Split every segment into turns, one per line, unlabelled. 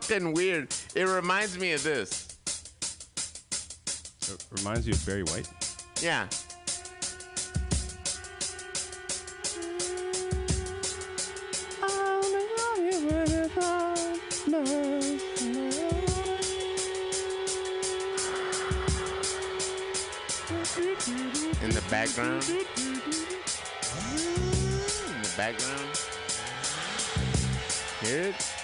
fucking weird. It reminds me of this.
It reminds you of Barry White.
Yeah. In the background. In the background. Hear it?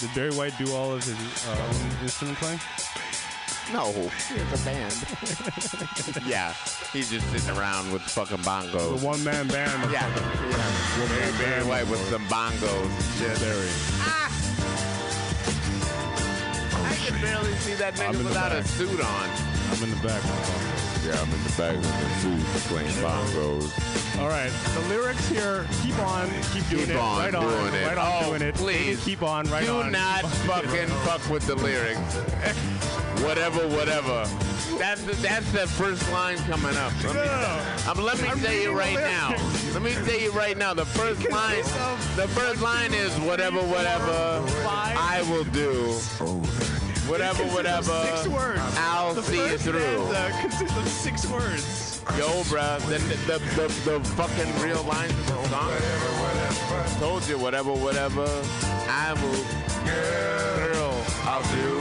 Did Barry White do all of his uh, instrument playing?
No, it's a band. yeah, he's just sitting around with fucking bongos.
The one man band.
Yeah, yeah.
One man
very
band.
white with some bongos. and shit.
Barry.
I can barely see that nigga without a suit on.
I'm in the back.
Yeah, I'm in the back with the suit playing bongos.
All right, the lyrics here. Keep on, keep doing
Keep
it.
on
right on,
doing it.
right on
Oh,
doing it.
please.
keep on, right
Do
on. Do not
fucking fuck with the lyrics. whatever, whatever. That's the, that's the first line coming up. Let me,
No.
um, let me
I'm
tell you right now. Let me tell you right now. The first line, the first line is whatever, whatever. I will do. Whatever,
Consists
whatever.
Six words.
I'll
the
see you through.
stanza consists of six words.
Yo, bruh, the, the, the, the fucking real lines of the song. Told you, whatever, whatever. I will. Girl, I'll do.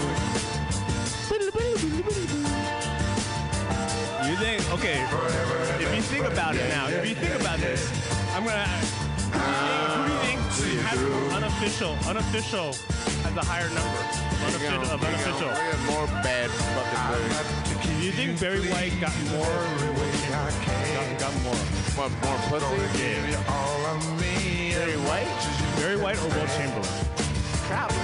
You think? Okay. If you think about it now, if you think about this, I'm gonna. Who do you think has unofficial? Unofficial has a higher number of unofficial. Uh, of unofficial.
We have more bad fucking lyrics.
Do you think Barry White got more? Got, got more.
What, more pussy? Very white?
Barry White or Will Chamberlain?
Probably.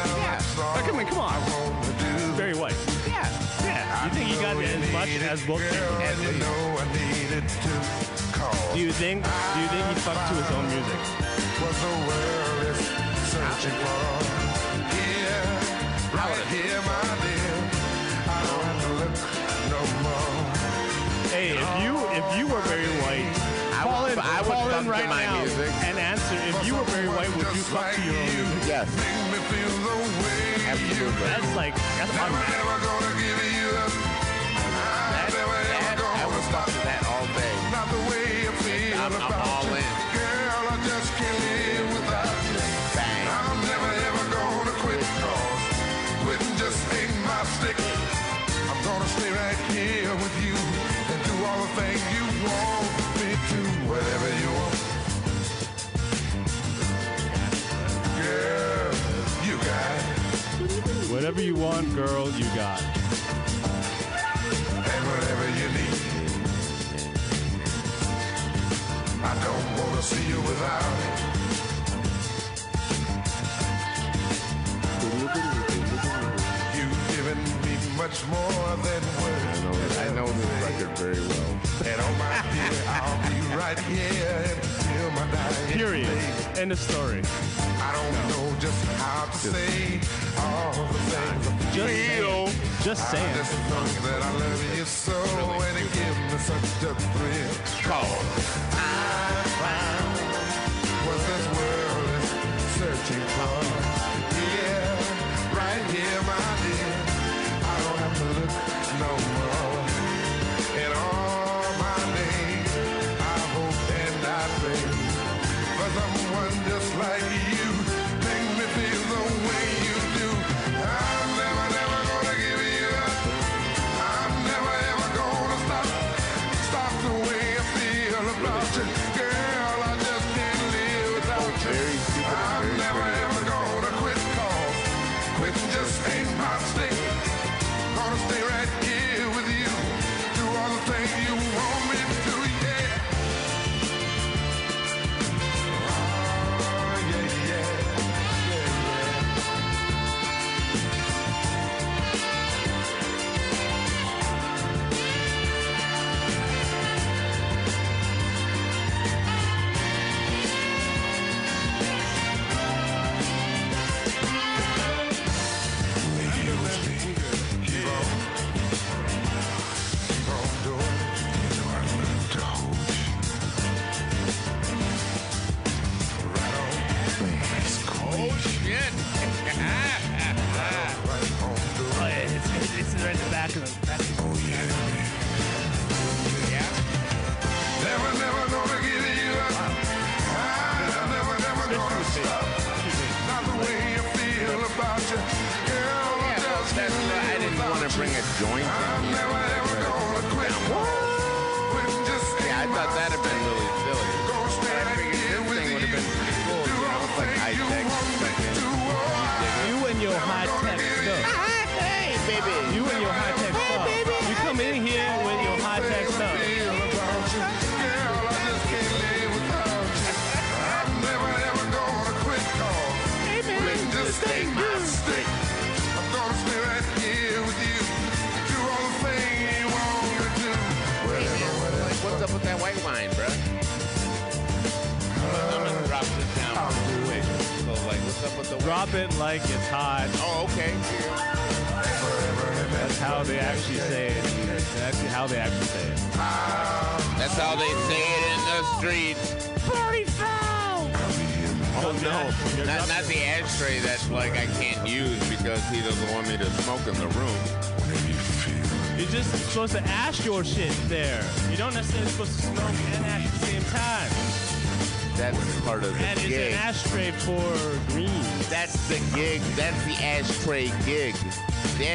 Yeah.
Oh, come on, come on. Barry White.
Yeah.
Yeah. You think he got as much as Will Chamberlain? Do you think? Do you think he fucked to his own music?
What the world is searching for. More.
Hey, if you if you were Barry White,
I
call
would-
in,
I would
call in
to
right
my
now
music.
and answer. If you were Barry White, would you
Just
fuck to
like
your own
you.
music?
Yes.
Make me feel the way
Absolutely.
That's like that's
Never,
automatic.
never gonna give you up. I'm
That,
never,
that,
ever
I
gonna
would
stop.
fuck to that
Whatever you want, girl, you got. and whatever you need. I don't wanna see you without it. You've given me much more than words.
I know, I know this record very well.
And oh my dear, I'll be right here until my dying
Period.
day.
End of story.
I don't know just how to say all the things I
Just
feel.
saying. Just
I
saying.
just know that I love you so and it gives me such a thrill. Cause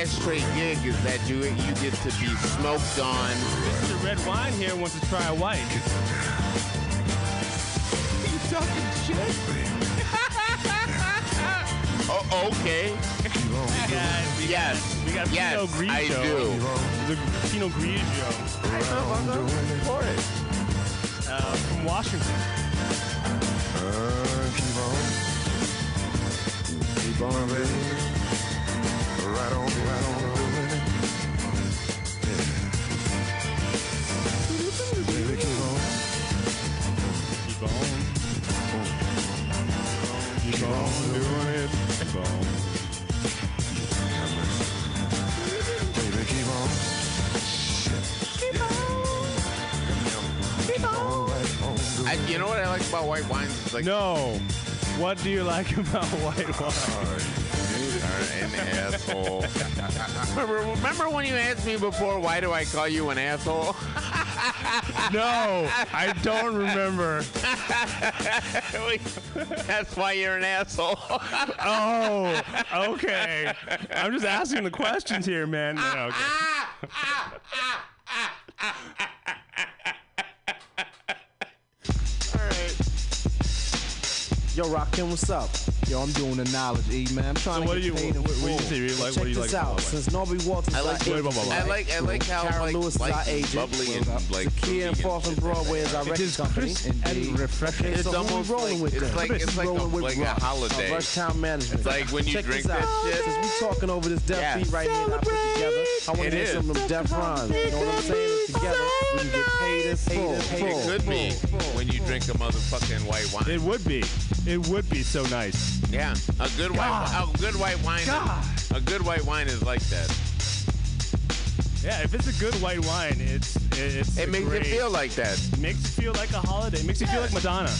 ashtray gig is that you you get to be smoked on.
Mr. Red Wine here wants to try a white.
You talking shit? oh, okay.
We we
Yes.
got, we got
yes,
Pinot Grigio.
I do.
The Pinot Grigio
For it.
uh, from Washington.
Uh, keep on. Keep on, baby.
I, you know what I like about white wines? It's like
No. What do you like about white oh, wine?
you are an asshole. remember, remember when you asked me before, why do I call you an asshole?
No, I don't remember.
That's why you're an asshole.
Oh, okay. I'm just asking the questions here, man. No, okay.
Yo, Rockin', what's up? Yo, I'm doing the knowledge, E, man. I'm trying
So
to
what
get
do you-
paid in
what- what you
full.
like-
Check
what do you
this
like
out. Since Norby Walters
I
is
like,
our
wait,
agent,
wait, wait, wait.
I like, I like how
Karen
like,
Lewis is our agent.
bubbly and like
Zakia and Fourth and. Broadway is our record company.
crisp and
Indeed.
refreshing.
Okay, so who
almost
we rolling
like-
with
it's like- it's like a-
with
like a holiday.
Rush Town Management.
It's like when you
Check
drink
this
that shit.
Since we talking over this deaf
Yeah.
beat right here I put together, I want to hear
is.
some of them deaf rhymes. You know what I'm saying? It's together. We can get paid in full.
It
full,
could be
full, full.
when you drink a motherfucking white wine.
It would be. It would be so nice.
Yeah, a good white,
God.
a good white wine.
God.
Is, a good white wine is like that.
Yeah, if it's a good white wine, it's it's
It makes
great,
you feel like that.
makes you feel like a holiday. It makes you feel like Madonna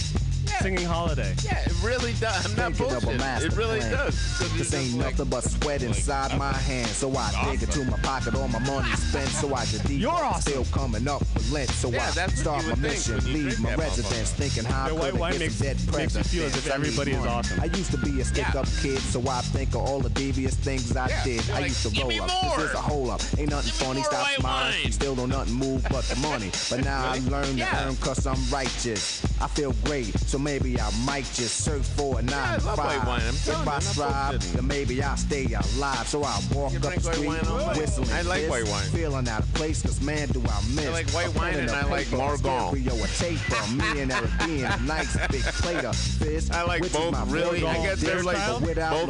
singing Holiday.
Yeah, it really does. I'm not
Thinking of a
bullshit. It really
plan.
does. 'Cause
This ain't
just like-
nothing but sweat
like
inside my hand. So I dig into my pocket, all my money spent. So I just deep
You're awesome.
still coming up with lint. So
Yeah,
I
that's
start my mission, leave my residence, thinking how I
The white
could get
makes-
some dead
makes you
presidents.
feel as if everybody is
money.
awesome.
I used to be a stick-up kid, so I think of all the devious things I
Yeah,
did.
you're
I used to roll
me
up.
more."
This is a hole up. Ain't nothing funny. Stop
white
smiling.
wine.
Still don't nothing move but the money. But now I
Really?
learn to
Yeah.
earn cause I'm righteous. I feel great, so maybe I might just search for a nine
I
to five.
wine. I'm
if I
I'm
strive, then maybe I'll stay alive. So I walk
You
up the street,
wine all
whistling.
I like
this,
white wine.
Feeling out of place, cause man, do I miss.
I like white
a
wine
pen
and
a
I like
paper,
Margon.
stereo, a taper, me and Arabian, a nice big plate of fish.
I like both really- I guess they're like both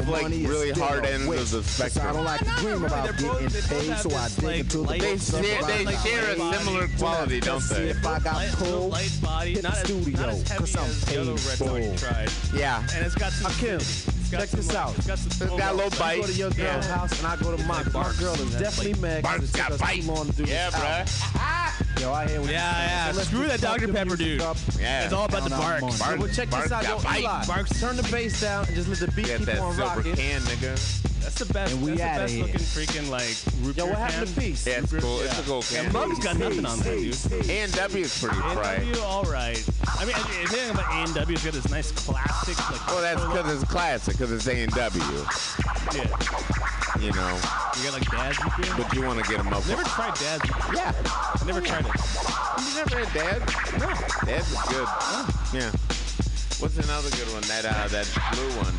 the
like really hard ends of
wish.
the
So I don't like to dream about getting paid, so I dig
like,
into the
light-
They share, they share a similar quality, don't
See
they?
if I got
Light, little
pulled. hit the studio,
not as heavy
'cause I'm
as the other
paid
red wine you tried.
Yeah.
And it's got some.
Akim,
it's got
check
some,
this
like-
out.
It's got some.
It's got a little
You
bite.
go to your girl
Yeah.
house and I go to my
like
My girl is definitely
like-
mad
Barks
because it
got
took us
bite.
too long to do
Yeah,
this album.
bruh.
Yo, I hear what
Yeah, yeah.
So
Screw that Dr. Pepper dude.
up.
Yeah.
It's all about the
Count out
bark.
Bark-
Well, check
Bark
this out,
got
yo,
bite.
Eli.
Barks-
Turn the bass down and just let the beat
Get
keep
that
on
silver
rocking.
can, nigga.
That's the best.
And we
that's the best
here.
looking freaking like root
Yo, what happened to
can.
peace?
Yeah, it's cool. It's a cool
Yeah,
can.
Mug's got nothing on there, dude.
A and W is pretty
A&W,
fried.
all right. I I mean, the thing about A and W is got this nice classic, like.
Well, that's because it's classic, because it's A and W.
Yeah.
You know,
You got like Dad's root beer.
but you want to get them up.
Never tried Dad's. root beer.
Yeah,
I never tried it.
you never had Dad. No, Dad's is good. Yeah. What's another good one? That uh, that blue one.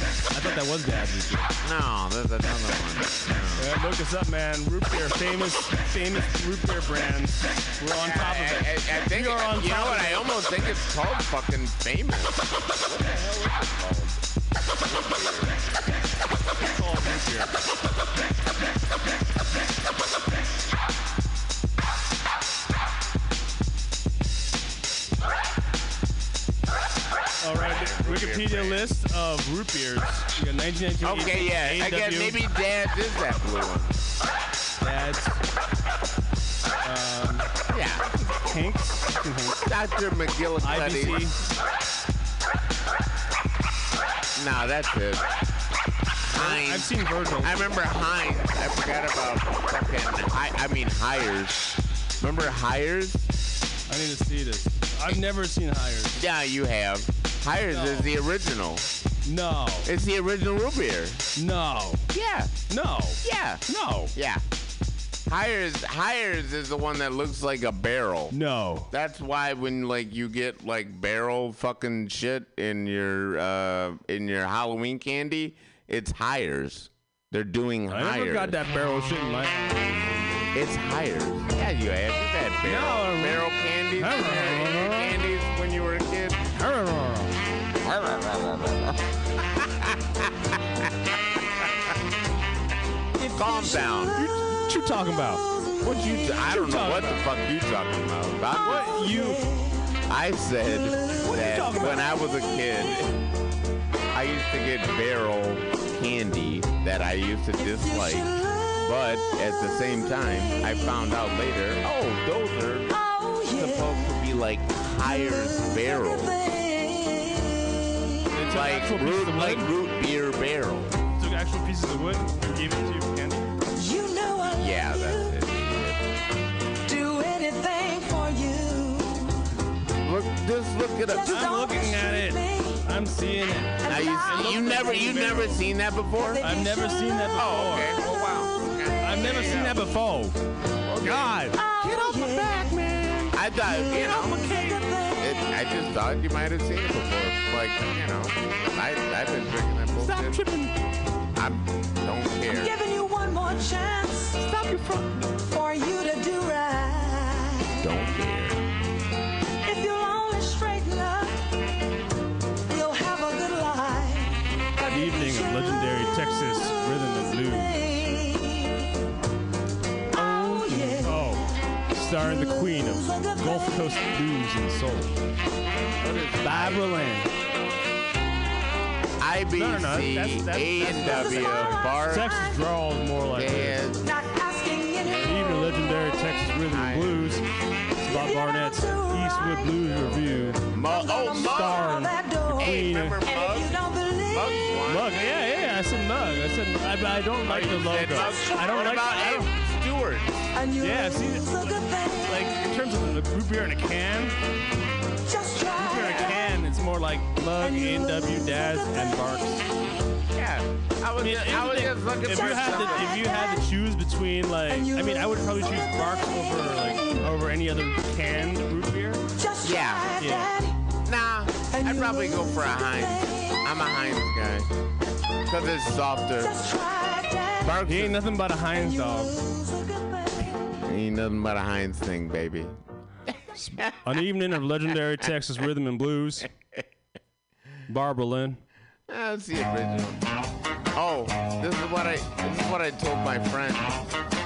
I thought that was Dad's root beer.
No, there's another one. No.
Yeah, look us up, man. Root beer, famous, famous root beer brands. We're on top of it.
I, I think
We are on
you know what?
of
I almost think it's called fucking famous. What the hell is it called?
It's called root beer. All right, Wikipedia list of root beers. We got 1998.
Okay, yeah. I guess maybe Dad's is that blue one.
Dad's, um,
Yeah.
Hanks,
Dr. McGillicuddy.
IBC.
No, that's it. Heinz.
I've seen Virgil.
I remember Heinz. I forgot about fucking. I, I mean Hires. Remember Hires?
I need to see this. I've never seen Hires.
Yeah, you have. Hires
No.
is the original.
No,
It's the original root beer.
no,
Yeah.
no,
Yeah.
no,
Yeah. Hires Hires is the one that looks like a barrel.
no.
That's why when like you get like barrel fucking shit in your uh in your Halloween candy, it's Hires. They're doing
I
Hires.
never got that barrel shit in my.
It's Hires. Yeah, you have. You've had barrel,
No.
barrel candies. Calm down.
What you talking about?
What you? I don't know what the fuck you talking about. I'm-
What you?
I said
What
that when I was a kid, I used to get barrel candy that I used to dislike. But at the same time, I found out later, oh, those are supposed to be like Hires barrel,
They
like root, like root beer barrel.
Took actual pieces of wood and gave it to you.
Yeah, that's it.
Do anything for you.
Look, just look it up.
I'm looking at it. I'm seeing it.
Now you, you never, you never seen that before?
Oh, oh, I've never seen that before.
Oh, okay. Oh, wow. Okay.
I've never seen that before. God.
Get off my back, man.
I thought, you know, it, I just thought you might have seen it before. Like, you know, I, I've been drinking that bullshit.
Stop tripping.
I don't care.
Giving you one more chance. Stop your front. For you to do right.
Don't care.
If you'll only straighten up, we'll have a good life.
That evening of legendary Texas rhythm and blues.
Oh, yeah.
Oh, starring the queen of Gulf Coast blues and soul, Barbara Lynn.
IBC,
No, no, no, that's- that's-
A and W, Bar,
Texas drawl is more like
Dad.
Not asking
the
any
legendary Texas rhythm and blues. It's Bob Barnett's Eastwood Blues Review.
Oh, mug. Oh, Mug.
Starring
door.
Hey,
Queen.
remember
And if you
Mug?
don't believe
Mug's one.
Mug, yeah, yeah, I said mug. I said I, I don't like the logo.
Mug.
I don't
what
like.
about
I don't,
Abe Stewart?
Yeah, see,
lose a good thing.
like in terms of the root beer in a can,
Just
root beer in a can, it's more like Mug, A&W, Daz, and Barks.
Yeah. I was,
I mean,
just, I was
if-
just looking
if
for
you had to, if you had to choose between like, I mean, I would probably choose Barks over like over any other canned root beer.
Yeah.
Yeah.
Nah, I'd probably go for a Heinz. I'm a Heinz guy. Because it's softer.
Just try, Daddy.
Barks
He ain't nothing but a Heinz dog.
Lose a good thing.
ain't nothing but a Heinz thing, baby.
On the evening of legendary Texas rhythm and blues, Barbara Lynn.
Ah, That's the original. Oh, this is what I this is what I told my friend.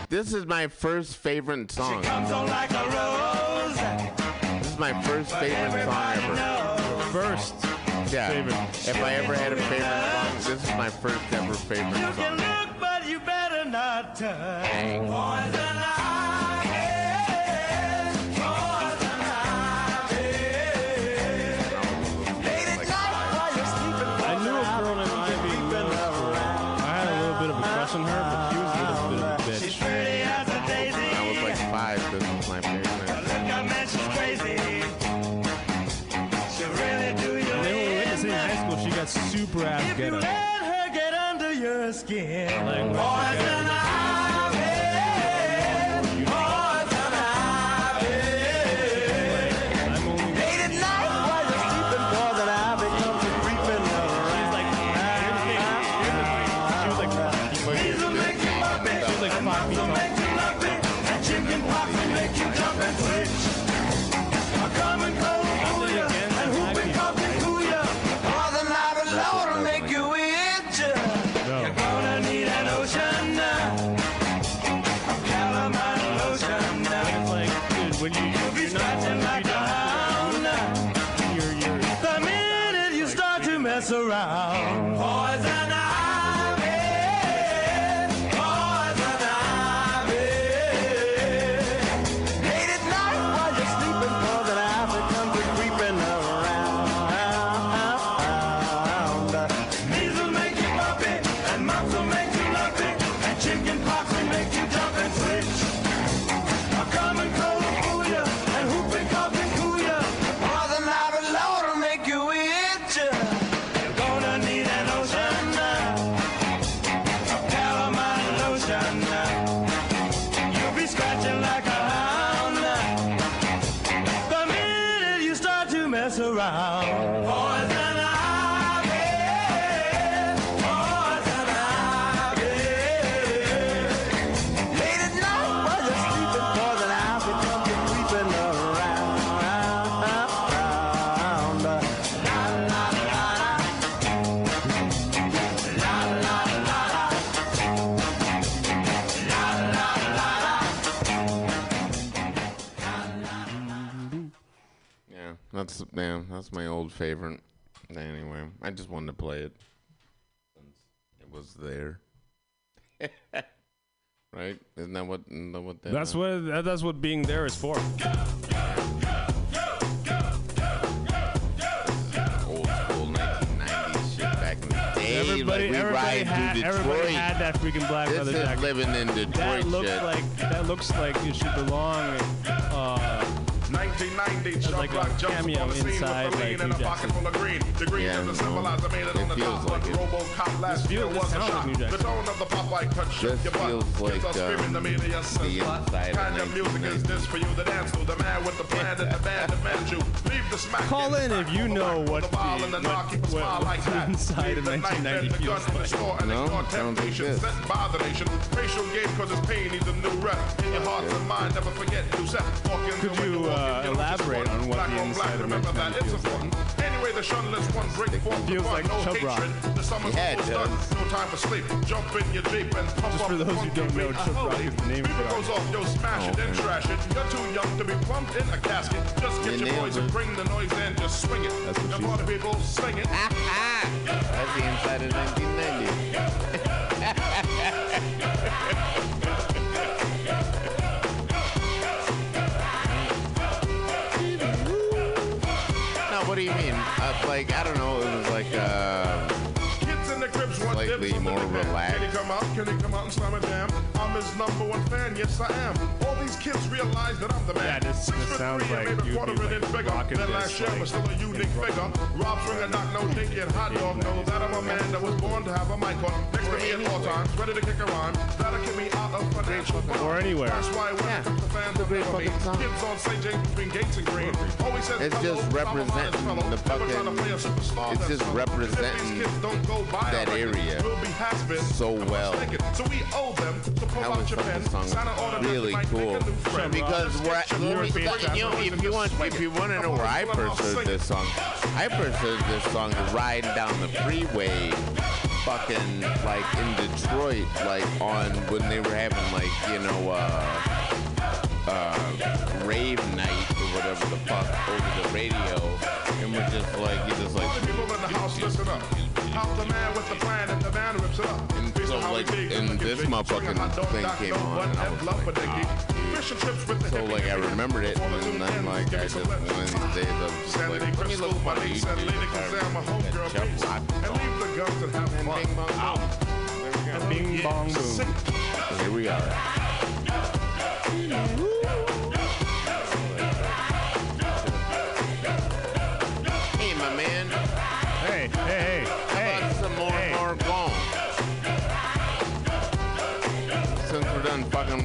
This is my first favorite song.
Comes on like a rose.
This is my first favorite song ever.
First,
Yeah.
favorite.
If I ever had a favorite song, this is my first ever favorite
You can
song.
look, but you better not touch. Ass
you let her get under your skin,
oh, Like,
yeah, that's my old favorite. Anyway, I just wanted to play it since it was there. right? Isn't that what? Isn't that what that
that's what, that- that's what being there is for.
old school 1990s shit back in the day?
Everybody,
like we
everybody,
ride
had,
through Detroit.
everybody had that freaking black
this
leather
is
jacket.
living in Detroit
That looks
shit.
like that looks like it should belong. Uh,
1990,
There's like a cameo
on the scene
inside,
with a lean
like, New Jackson.
full of green. The green
Yeah,
is a
no.
symbolizer made it
It
on the
feels
top,
like
but
it.
RoboCop last year
this
was a
sounds like
shock.
New Jackson.
The tone of the Popeye cut shook
This
your butt.
feels
Kids
like,
are screaming, the
um,
media says what
inside of
kind of music is this for you to dance to? The man with the plan and the band demands you. Leave the smack
Call in if you know what
the ball
the-
and the
what-
knock, keep a
what-
smile like
what
that.
inside of
Leave the knife
1990 feels
gun in the
like.
No,
ignore
sounds like
temptation.
this.
Set by the nation. Racial game cause pain needs a new rep. In your heart and mind, never forget who set. Walk in
Could you, uh,
you just
elaborate on what the inside of
remember that
1990
it's
feels
important. Anyway, the shunless one break forth the
feels like
no
Chub
hatred.
Rock.
The summer's
Yeah, it
almost done.
does.
No time for sleep. Jump in your Jeep and pump
Just
up
for those who don't know,
beat.
Chub Rock is the name of the
goes off, yo, smash it, oh, then
okay.
trash it. You're too young to be plumped in a casket. Just get
You
your boys and bring the noise and just swing it.
That's what she
party people sing it.
That's the inside of 1990. What do you mean? Uh, like I don't know. It was like uh, Slightly
dibs on the
more relaxed.
Can he come out? Can he come out and slam a jam? I'm his number one fan, yes I am. All these kids realize that I'm the man.
Yeah, this-
Six
this
foot
sounds
three
like
maybe
you'd
quarter
be,
of an
like,
inch bigger.
rocking
That last year
like,
was still a unique figure. Rob Stringer knock no dick and hot dog know that I'm a man that was born to have a mic on next to me at all times, ready to kick a rhyme. That'll get me out of financial.
Or anywhere.
That's why when
Yeah.
it comes to fans,
It's a great fucking song.
Kids on St. James between Gates and Green. Always says
It's just
I'm a honest
representing
fellow.
the
Never
fucking-
play a superstar
it's just
fellow. And if these
representing
kids don't
that area
we'll be has-been
so well.
So we owe them to pull
That
out
was
your pen. Sign an order
really cool.
a new friend.
Because
Just
where,
get your
let me-
European
you know, if you want, if you want to know where I
let 'em
first heard this song, I first heard this song riding down the freeway, fucking like in Detroit, like on when they were having like you know uh, uh, rave night or whatever the fuck over the radio, and we're just like you just like.
All the people in the house, listen up. Out the man with the plan and the man rips it up.
And so, like,
he
and this
Big
motherfucking
Swing, hot dog,
thing came on, and I was like,
for
ah, dude.
Fish and chips with the
So like I remembered it, and then like I
me
just
some
one of these days I was just like, let me
Crystal,
look on
Buddy,
YouTube and
Kazam, my
start
homegirl,
that
peace.
Chuck Rock
And
song.
leave the guns and have
And
fun.
bing bong boom. There.
Bing bong boom.
Here we are.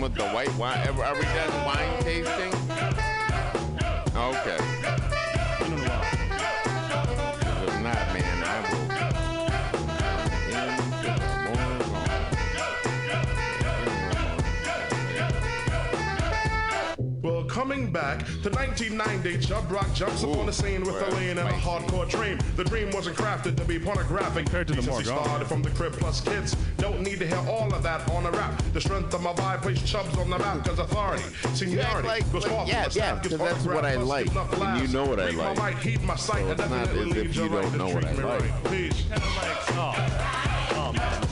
With the white wine? Are we done wine tasting? Okay.
Coming back to 1990, Chubb Rock jumps upon the scene with a lean and a hardcore dream. The dream wasn't crafted to be pornographic.
Compared to the more
he started from the crib plus kids. Don't need to hear all of that on a rap. The strength of my vibe plays Chubbs on the map because authority, seniority,
like-
goes
like-
far from
yeah,
the
yeah,
gets
'cause that's what I like, and you know what I
Read my
like.
mic, heed my sight,
So
and
it's not as if you don't know what I like.
Peace.
Kind of like, oh, oh man,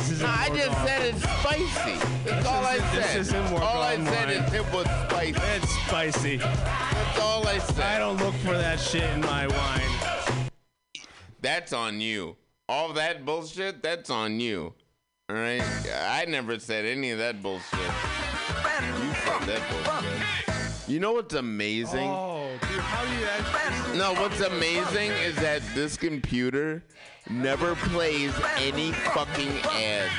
this this
No, I just said it's spicy. That's all I
this
said.
isn't more
all I said is it was spicy.
It's spicy.
That's all I said.
I don't look for that shit in my wine.
That's on you. All that bullshit, that's on you. All right? I never said any of that bullshit. You said that bullshit. You know what's amazing?
Oh, dude, how do you actually?
No, what's amazing is that this computer never plays any fucking ads.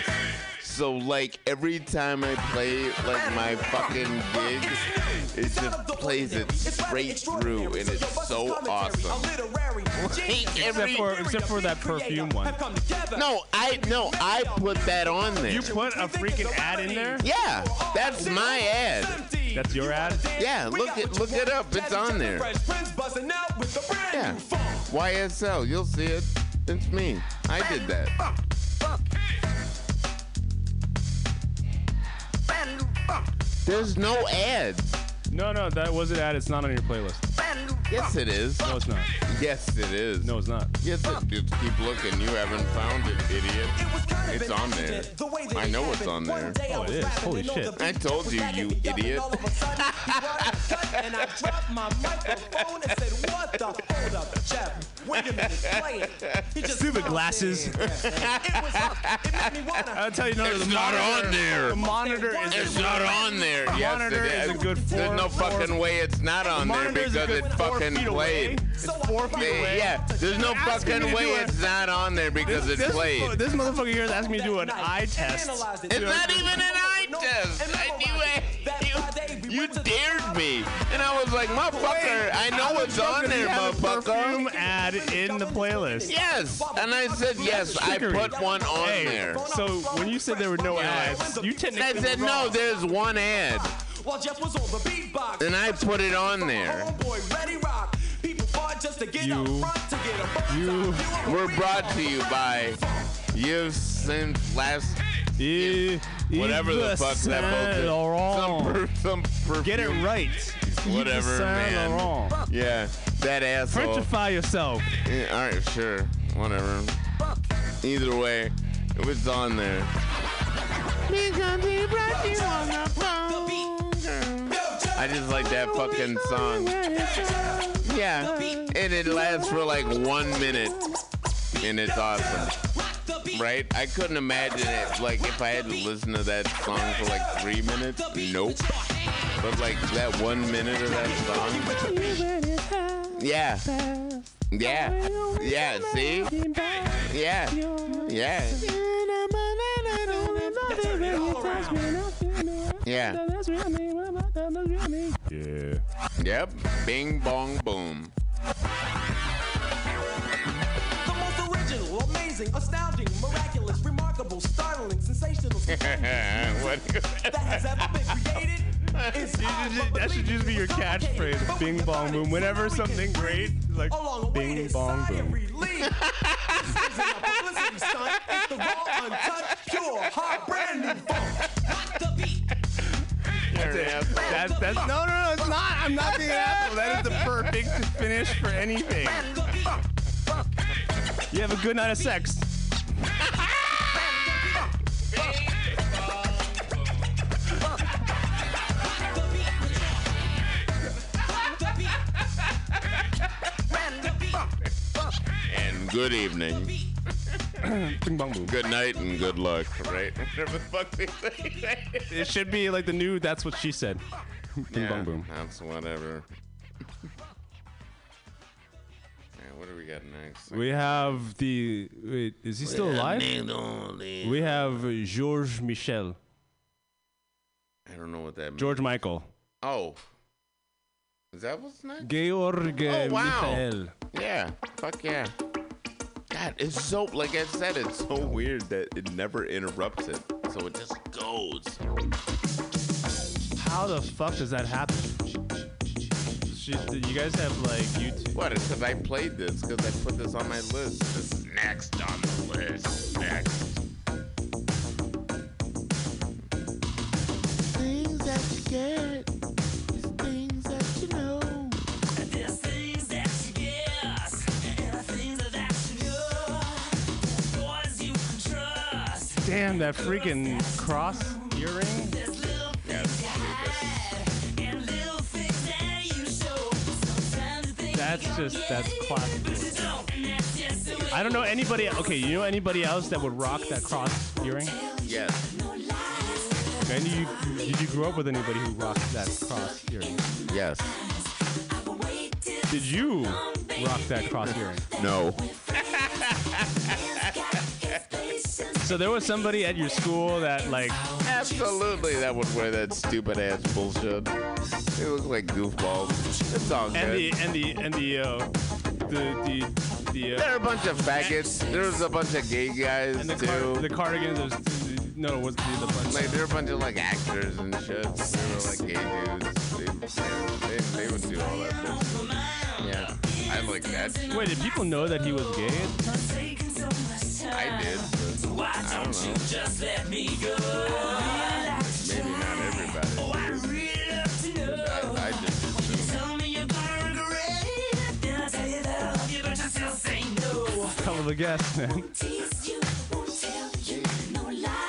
So like every time I play like my fucking gigs, it just plays it straight through and it's so awesome. Like, every-
Except for except for that perfume one.
no, I no, I put that on there.
You put a freaking ad in there?
Yeah, that's my ad.
That's your ad?
Yeah, look it look it up. It's on there. Yeah. YSL, you'll see it. It's me. I did that. There's no ads.
No, no, that was an ad. It's not on your playlist.
Yes, it is.
No, it's not.
Yes, it is.
No, it's not.
Yes, it, just keep looking. You haven't found it, idiot. It's on there. I know it's on there.
Oh, it is. Holy shit.
I told you, you idiot.
and I dropped my microphone and said, "What the? Hold up, Jeff. Wait a minute, play it." He just
Stupid
stopped
glasses.
there. It was up. It made me wanna.
I'll tell you, no,
It's
the
not
monitor,
on there.
The monitor is
It's not on there. Yes,
monitor
it
is
is.
a good
There's no
four-
fucking way it's not on there
monitor is a
because
good
it fucking
feet away.
played.
It's four feet
They-
away.
yeah, there's no
You're asking me
fucking way
a-
it's not on there because it
this,
played.
This motherfucker here is asking me to do an eye test.
It's not even an eye test. I knew it. You, you dared me. And I was like, motherfucker, I know what's on there,
You have a perfume
motherfucker.
ad in the playlist.
Yes. And I said, yes, I
trickery.
put one on
Hey,
there.
so when you said there were no ads, you
And
technically
I said,
were
no,
wrong.
there's one ad.
While Jeff was on the beatbox.
And I put it on there.
Homeboy, ready rock. People fought just to get
You-
up front to get a
you-
We're
were
brought to you by You've since last
Eh,
whatever the fuck that
Saint
bullshit. Some,
Laurent.
per, some perfume.
Get it right.
Whatever, man.
Laurent.
Yeah, that asshole.
Frenchify yourself.
Yeah, all right, sure, whatever. Either way, it was on there. I just like that fucking song. Yeah, and it lasts for like one minute, and it's awesome. Right? I couldn't imagine it. Like if I had to listen to that song for like three minutes, nope. But like that one minute of that song, yeah, yeah, yeah. See, yeah, yeah, yeah.
Yeah.
Yep. Bing bong boom.
Original, amazing, astounding, miraculous, remarkable, startling, sensational,
what?
that has ever been created. Is
That should just be your catchphrase. Bing bong boom. Whenever something great, like bing bong boom.
publicity stunt. It's the raw, untouched, pure, hot, brand new funk.
That's that's, no, no, no, it's not. I'm not being an asshole. That is the perfect finish for anything. You have a good night of sex.
And good evening,
Bing bong boom.
good night, and good luck. Right? Whatever the fuck they say.
It should be like the new That's What She Said. Bing bong boom.
That's whatever. Got next?
We have the. Wait, is he still alive? We have Georges Michel.
I don't know what that means.
George Michael.
Oh. Is that what's next?
Georg
Oh, wow.
Michael.
Yeah. Fuck yeah. God, it's so like I said, it's so weird that it never interrupts it. So it just goes.
How the fuck does that happen? She, you guys have like YouTube.
What? It's because I played this, because I put this on my list. This is next on the list. Next. Things that you get, is things that you know.
Damn, that freaking cross earring. That's just that's classic. I don't know anybody. Okay, you know anybody else that would rock that cross earring?
Yes.
And you did you grow up with anybody who rocked that cross earring?
Yes.
Did you rock that cross earring?
No.
So there was somebody at your school that like
Absolutely, that would wear that stupid ass bullshit. They look like goofballs. It's all good.
and the and the and the uh, the the the uh,
There are a bunch of faggots. There was a bunch of gay guys
and the,
too.
car, the cardigans. There's, no, it was the, the bunch.
like they're a bunch of like actors and shit. They were like gay dudes. They, they, they, they would do all that. Bullshit. Yeah, I like that.
Wait, did people know that he was gay at the time?
I did. But I don't know.
A guess, man.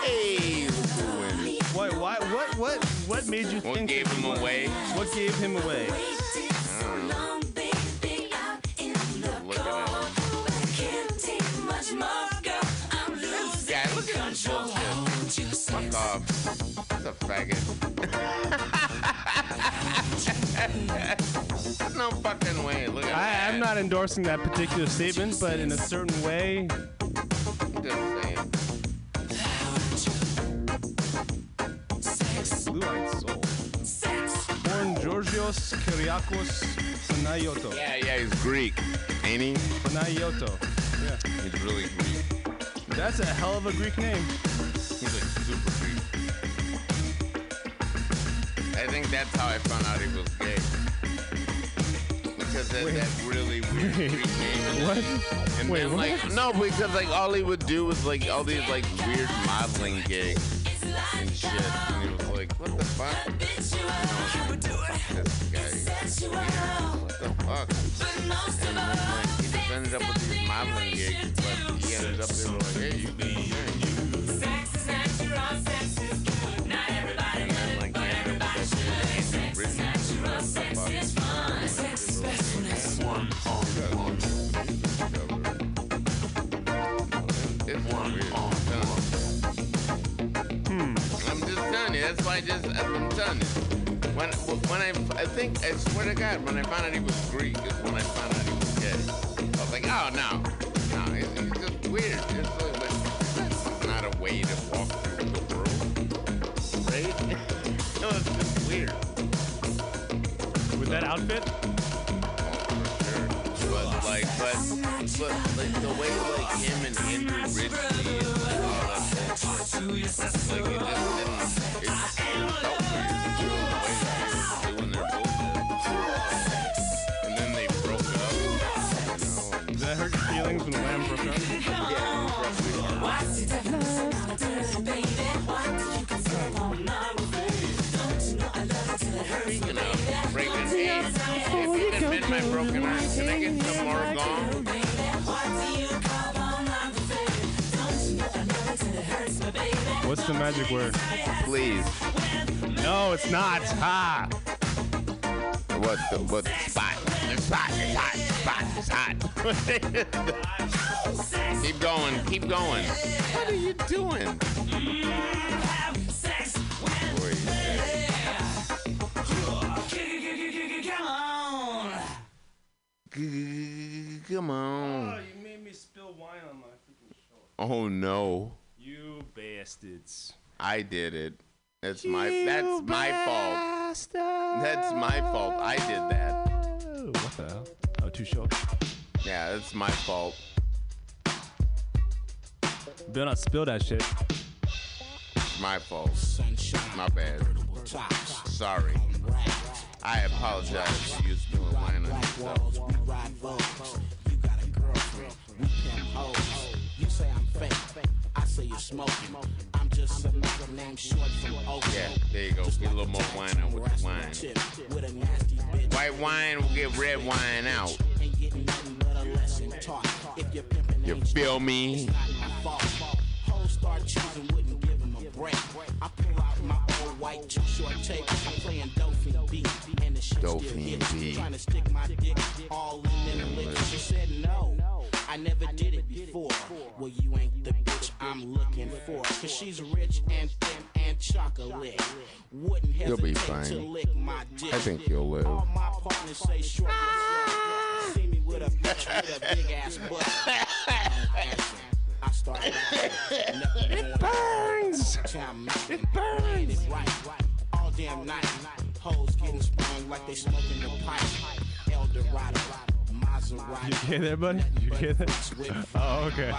Hey, look who wins.
Why? Why? What? What? What made you
What
think?
gave him
was-
away?
What gave him away?
I. Look at him. Yeah, look at this bullshit. Fuck off. He's a faggot. No fucking
I'm not endorsing that particular statement, but in a certain way,
I'm just saying.
blue-eyed soul. Born Georgios Kyriakos Panayoto.
Yeah, yeah, he's Greek. Ain't he?
Panayoto. Yeah.
He's really Greek.
That's a hell of a Greek name.
He's like super Greek. I think that's how I found out he was gay. Because that, that really weird name.
What?
And
Wait,
then,
what?
like, no, because like all he would do was like all these like weird modeling gigs and shit. And he was like, what the fuck? And I was like, this guy. What the fuck? And then like he just ended up with these modeling gigs, but he ended up there like, hey, you be here. That's why I just I'm telling you. When when I I think I swear to God when I found out he was Greek is when I found out he was gay. I was like, oh no, no, he's, he's just weird. It's like, like, that's not a way to walk through the world, right? no, it's just weird.
With that outfit?
But like, but, but like the way like him and Andrew Ridgely and like all that bullshit,
What's the magic word?
Please.
No, it's not. Ha!
What the what spot? It's hot, it's hot, it's hot, it's hot. keep going, keep going. What are you doing? Come on.
Oh, you made me spill wine on my freaking shoulder.
Oh no.
You bastards.
I did it. That's my that's my fault. That's my fault. I did that.
Oh, what the hell? Oh, too short.
Yeah, that's my fault.
Better not spill that shit.
It's my fault. My bad. Sorry. I apologize to you spilling wine on yourself.
We ride Vogues. You got a girlfriend. We pimp hoes. You say I'm fake. Say you're smoking. I'm just a nigga named Short from Oakland.
Yeah, there you go. Get a little more wine on with the wine.
Tip with a nasty bitch.
White wine will get red wine out.
Ain't getting nothing but a lesson taught. If you're pimping,
You feel me?
not my start choosing, wouldn't give him a break. I pull out my old white too short tape. I'm playing Dolphin B, and the shit still hits.
B.
Trying to stick my dick all in them lips. She said no, I never did it before. Well, you ain't the bitch I'm looking for. Cause she's rich and thin and chocolate. Wouldn't
You'll be
hesitate to
fine.
lick my dick.
I think you'll live.
All my partners say short. yourself. See me with a bitch with a big ass butt. I start it burns. It burns. All damn night. Hoes getting sprung like they smoking the pipe. El Dorado, Maserati.
You hear that, buddy? You hear that? Oh, okay.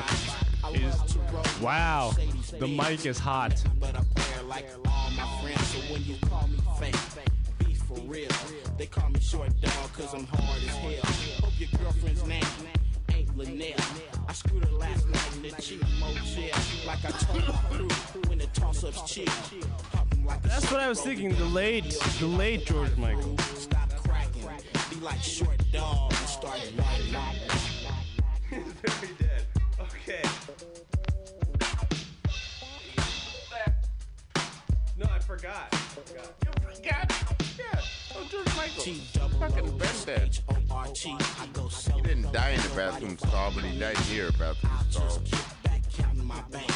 He's- wow, the mic is hot.
They call me short dog cause I'm hard as hell. Hope your girlfriend's name ain't Linnell. I screwed her last night in the cheap motel. Like I told my crew when the toss up's cheap.
That's what I was thinking. The late, the late George Michael.
Be like short dog and start riding.
Very dead. Okay. No, I forgot.
You forgot? Yeah. Oh, George Michael.
T double
Fucking invented.
H O R T. I go so
He didn't die in the bathroom stall, but he died near a bathroom stall.
Back, counting my bank.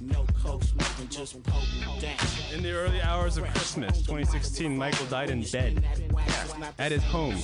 No coke smoking, just poking dank.
In the early hours of Christmas 2016, Michael died in bed at his home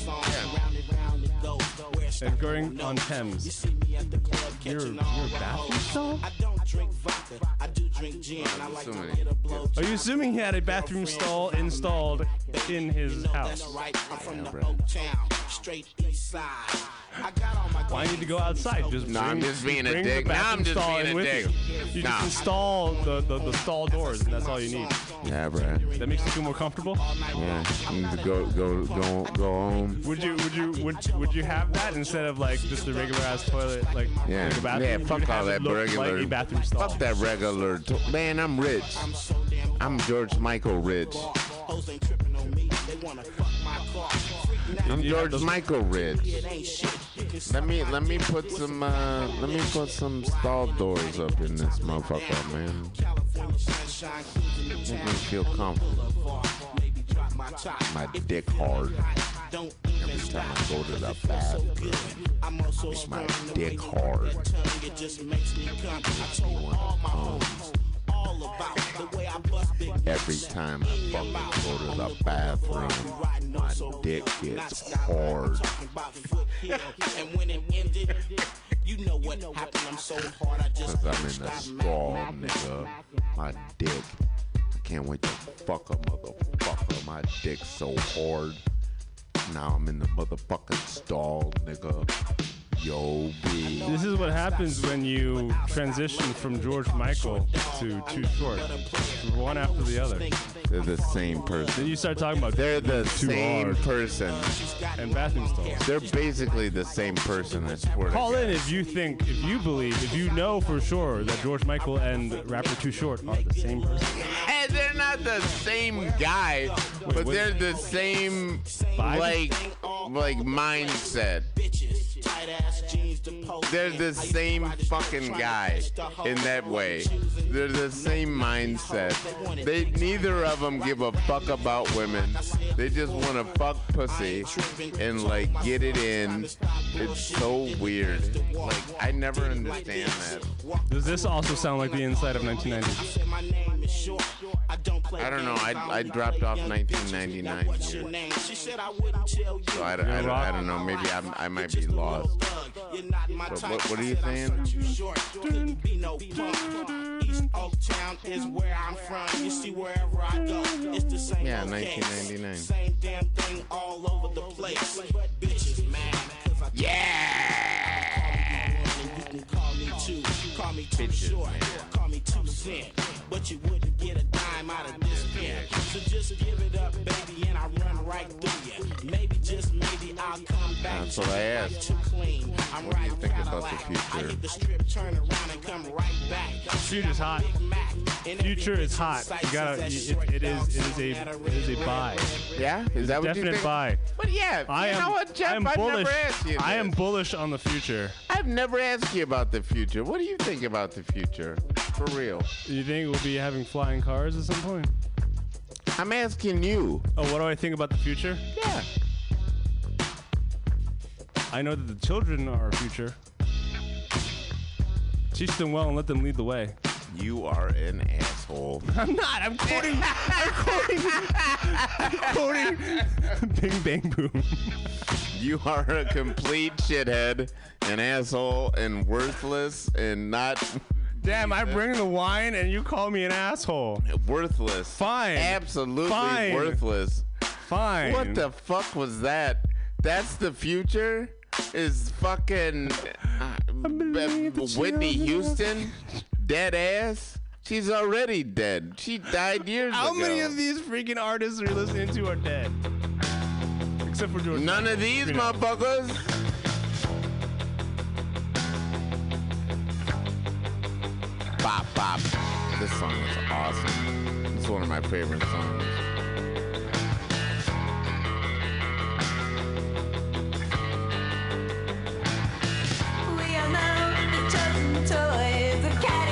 at Goring on Thames.
You see me at the club
Your,
catching
your
all the
bathroom stall?
I don't drink vodka, I do drink gin. I like to
assuming.
get a blow.
Are you assuming he had a bathroom stall installed in his house?
That's right, I'm from the Oak Town, straight east side. I got all my
Why need to go outside? Just
No,
bring,
I'm just being a dick.
The
Now I'm just being a dick.
You, you
Nah.
just install the, the, the stall doors, and that's all you need.
Yeah, bro.
That makes you feel more comfortable.
Yeah. You need to go, go, go, go home.
Would you would you would would you have that instead of like just a regular ass toilet like
Yeah,
like a bathroom?
yeah. Fuck all that regular.
like bathroom stall.
Fuck that regular. To- Man, I'm rich. I'm George Michael rich. I'm George Michael rich.
it ain't shit. You can
Let me let me put some uh let me put some stall doors up in this motherfucker, man.
California sunshine cruising the
Make me feel comfortable.
Boulevard, my top.
My
If
dick hard.
Don't
Every time I
stop.
go to the
It feels so
bathroom.
good. I'm also
Make my
strong the
dick
way you
hard.
hold that tongue, It just makes me come. All my homies all about the way I bust big
Every time I fucking go to the bathroom, my dick gets hard.
And when it ended, you know what happened. I'm so hard, I just
Cause I'm in the stall, nigga. My dick. I can't wait to fuck a motherfucker. My dick's so hard. Now I'm in the motherfucking stall, nigga. Yo, B.
This is what happens when you transition from George Michael to Too Short, one after the other.
They're the same person.
Then you start talking about
They're the
Too
same
hard.
person.
and bathroom stalls.
They're basically the same person. I swear to
Call in if you think, if you believe, if you know for sure that George Michael and rapper Too Short are the same person.
They're not the same guy, but they're the same like like mindset.
Bitches, tight ass jeans to pose
They're the
I used to
same fucking
street trying to
guy
catch the hoe.
in that way. They're the same mindset. They neither of them give a fuck about women. They just want to fuck pussy and like get it in. It's so weird. Like I never understand that.
Does this also sound like the inside of 1990?
Said my name is short. I don't play
I don't know. I- I dropped off 1999
what's
here.
your name? She said I wouldn't tell you.
So I, don't- I, don't, I don't know. Maybe I'm, I might be lost.
You're not my
But what- what are you saying?
too short. Be no punk. East Oaktown is where I'm from. You see, wherever I go, it's the same
Yeah, 1999.
Same damn thing all over the place. Bitches mad,
Yeah.
you can call me two. Call me too
Bitches,
short.
man.
But you wouldn't get a dime out of this pen. So just give it up, baby, and I run right through you. Maybe just maybe I'll back.
That's
to
what I
you
asked.
Too clean. I'm
What do you think about the future?
I hit the strip, turn around, and come right back.
Future's hot.
Big Mac.
Future is hot. You gotta. It, it is. It is a. It is a buy.
read, read.
Yeah, is that what you
Definite
think?
buy.
But yeah,
I
you
am.
know what, Jeff?
I am
I've
bullish.
never asked you.
I am bullish on the future.
I've never asked you about the future. What do you think about the future? For real.
You think we'll be having flying cars at some point?
I'm asking you.
Oh, what do I think about the future?
Yeah.
I know that the children are our future. Teach them well and let them lead the way.
You are an asshole.
I'm not. I'm quoting. I'm quoting. I'm quoting. Bing Bang Boom.
You are a complete shithead, an asshole, and worthless, and not
Damn, I bring the wine and you call me an asshole.
worthless.
Fine.
Absolutely
Fine.
worthless.
Fine.
What the fuck was that? That's the future? Is fucking uh,
believe that
Whitney Houston dead ass? She's already dead. She died years ago.
How
ago.
many of these freaking artists are you listening to are dead? Except for George.
None of these
You know.
motherfuckers. Bop bop. This song is awesome. It's one of my favorite songs.
Toys of catty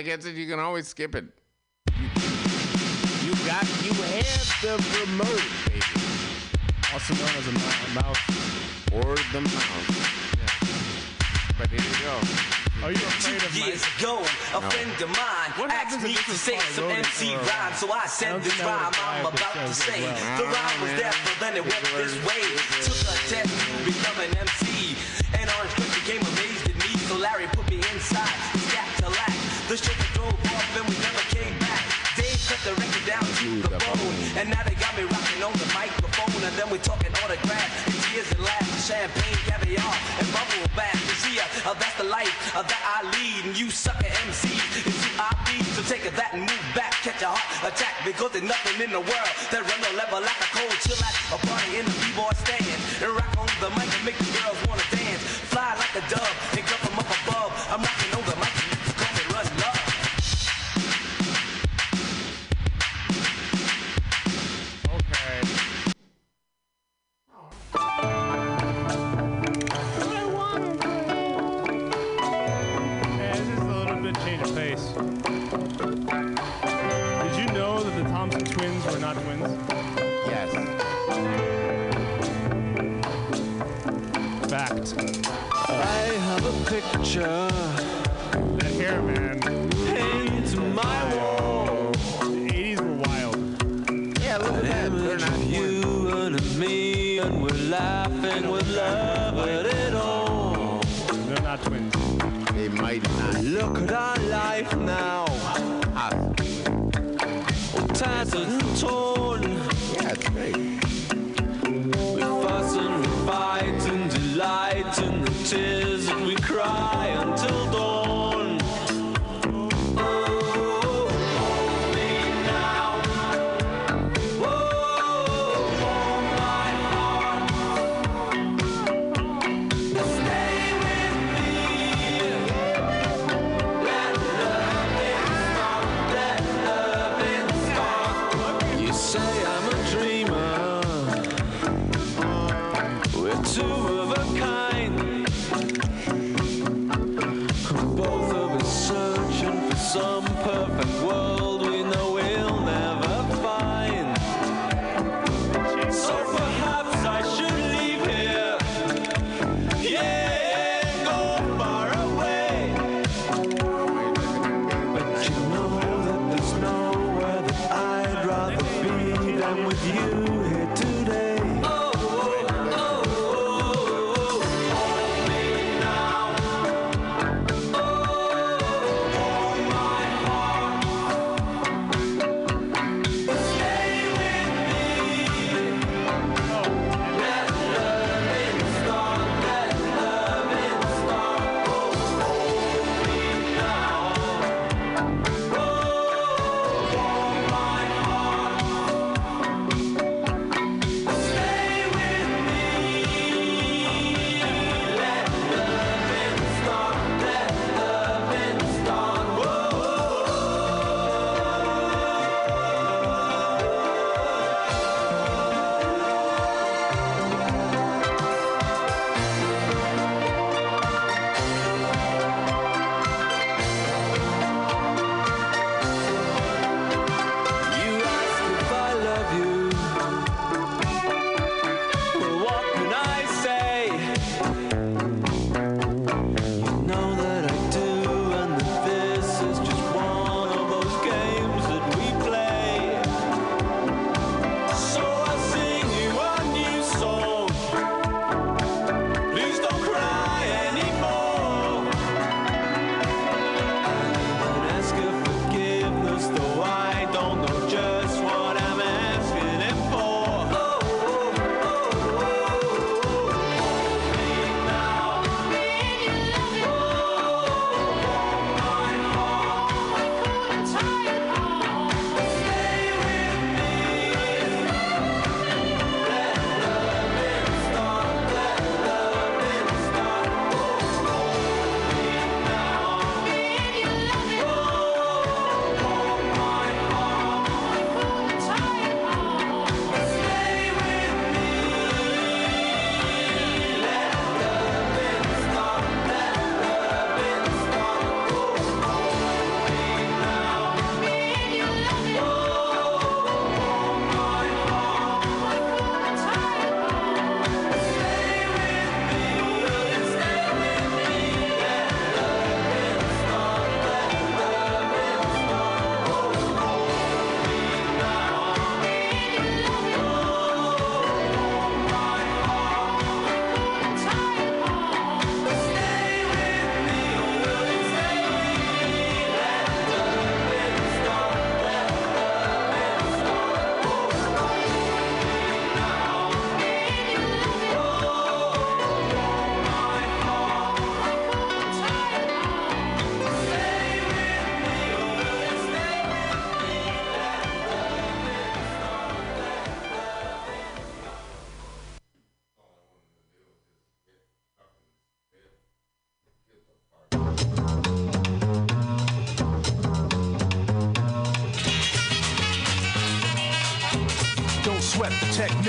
that
gets it,
you can always skip it. You got, you have the remote, baby.
Also known as a mouse
or the mouse. Yeah. But here you go.
Are you afraid of
years
my...
ago, a
no.
friend of mine
what
asked me to say some MC rhyme, so I said this rhyme I'm about to say.
Well.
The rhyme was that, but then it went this way. Took a test, to become an MC. smooth the bone. And now they got me rocking on the microphone, and then we talking autographs, and tears and laughs, champagne, caviar, and bubble bath. You see, uh, uh, that's the life uh, that I lead, and you sucker MC, it's who I be. So take that and move back, catch a heart attack, because there's nothing in the world that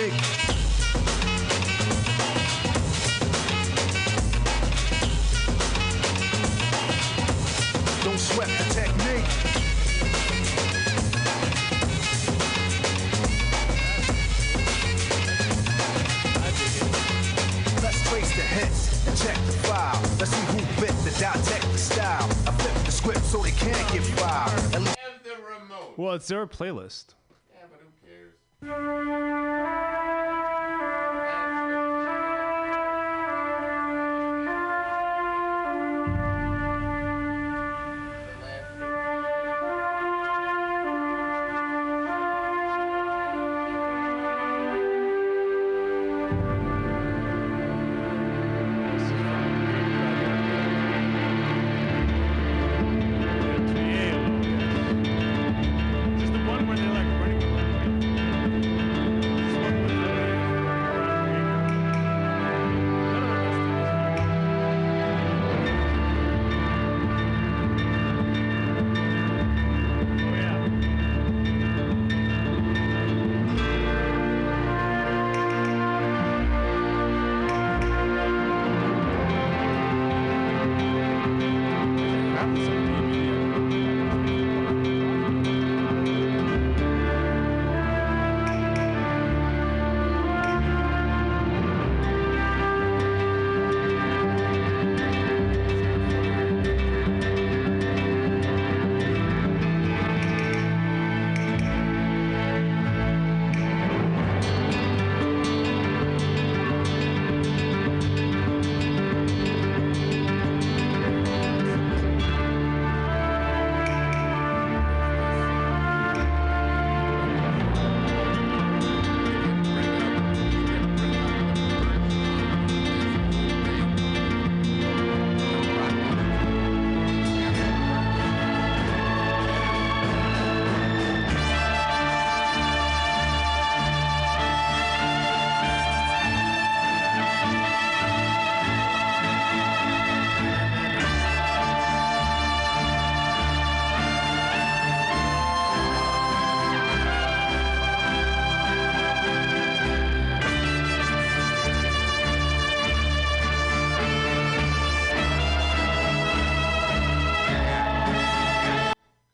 the
technique. Don't sweat the technique. Let's trace the hits and check the file. Let's see who bit the dissect the style. I flip the script so they can't get filed. At least
Well, it's their playlist.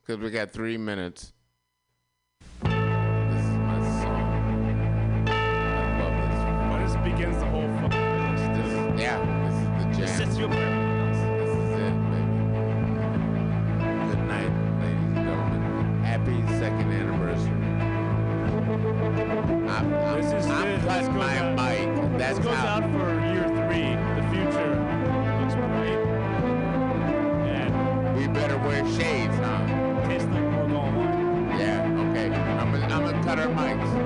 Because we got three minutes. This is my song. I love this.
Why this begins the whole fucking playlist?
This yeah, this is the jam.
This sets you up for everything else.
This is it, baby. Good night, ladies and gentlemen. Happy second anniversary. I'm, I'm,
This is
I'm
it.
Cutting my
out-
mic. That's
this goes
how.
out for
cut our mics.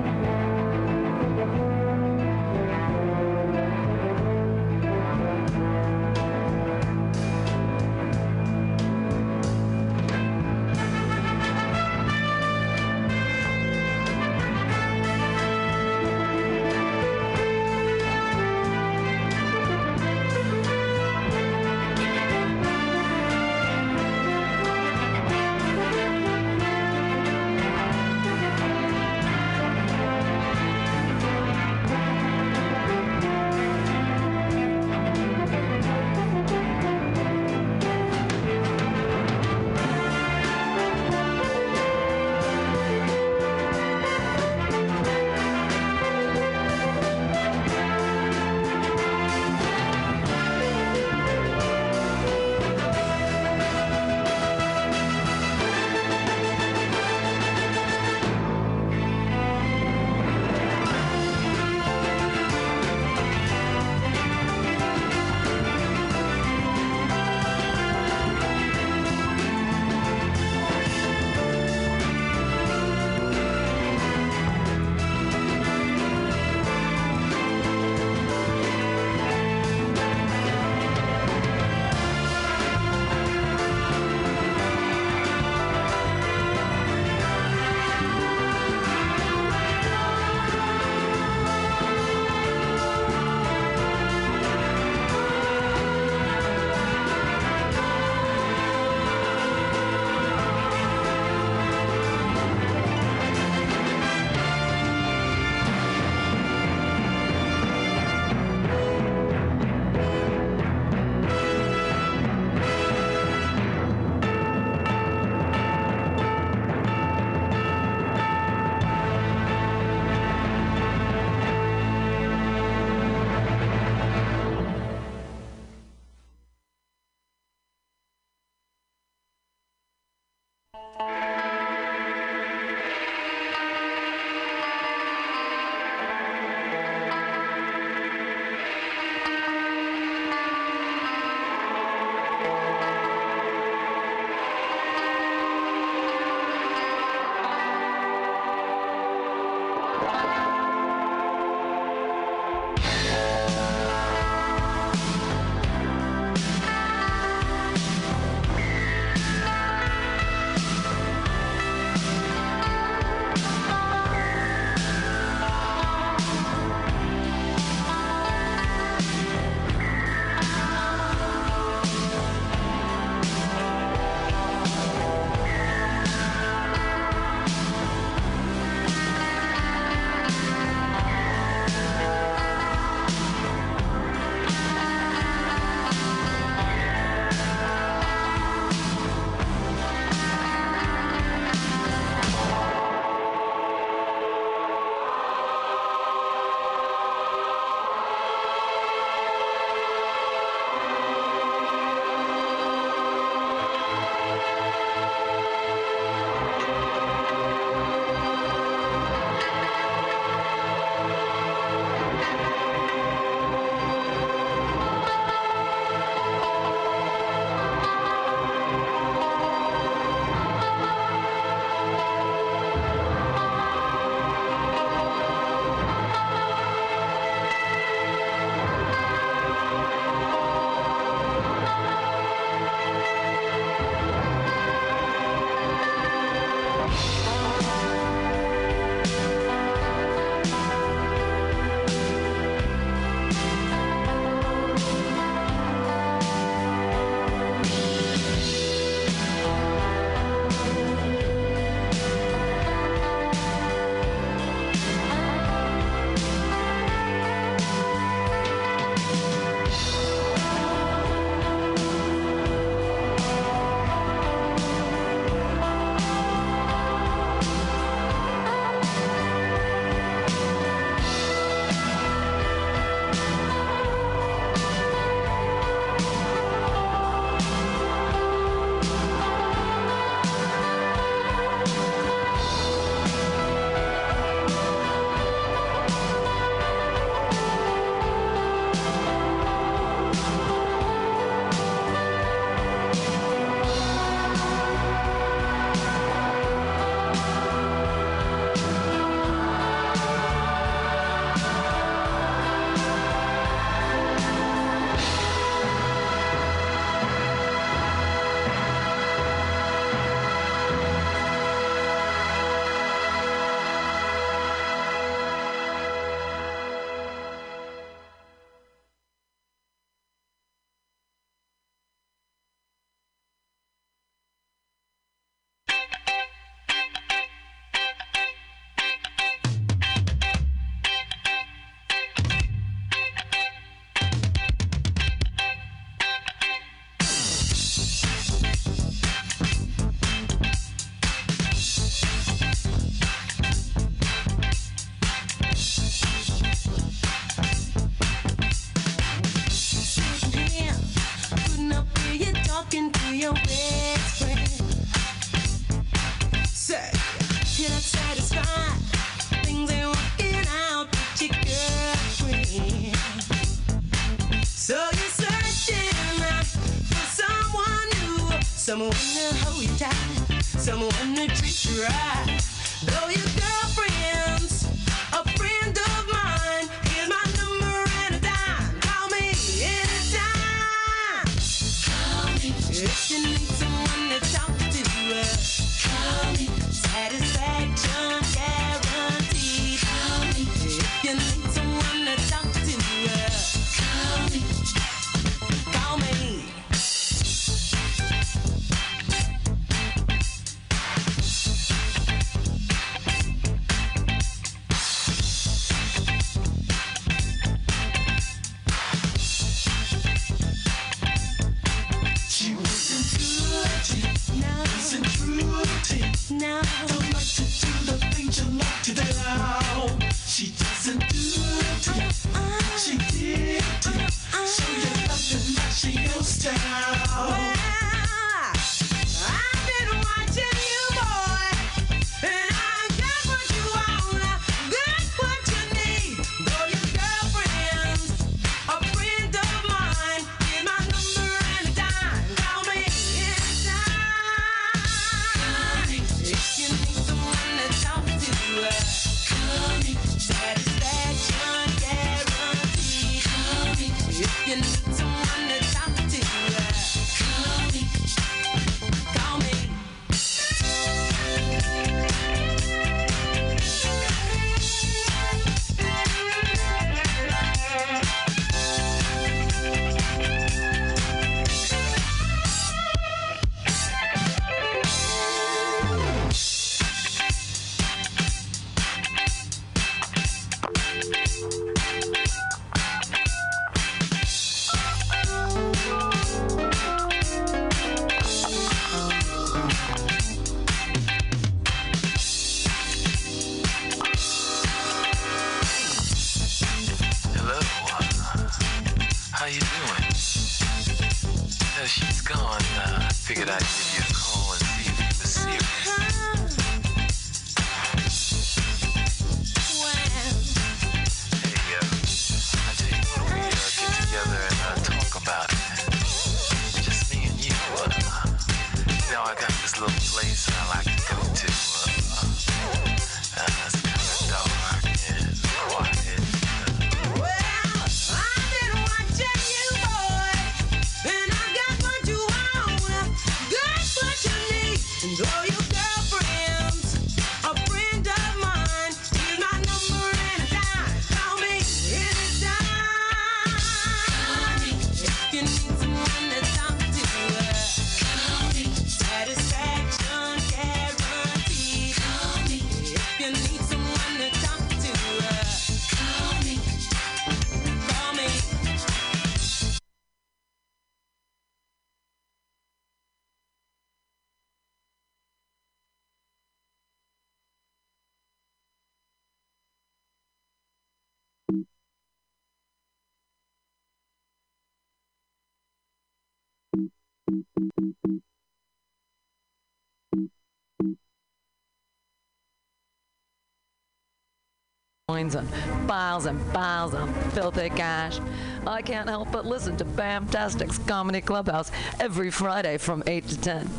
Coins and piles and piles of filthy cash. I can't help but listen to Bamtastic's Comedy Clubhouse every Friday from 8 to 10.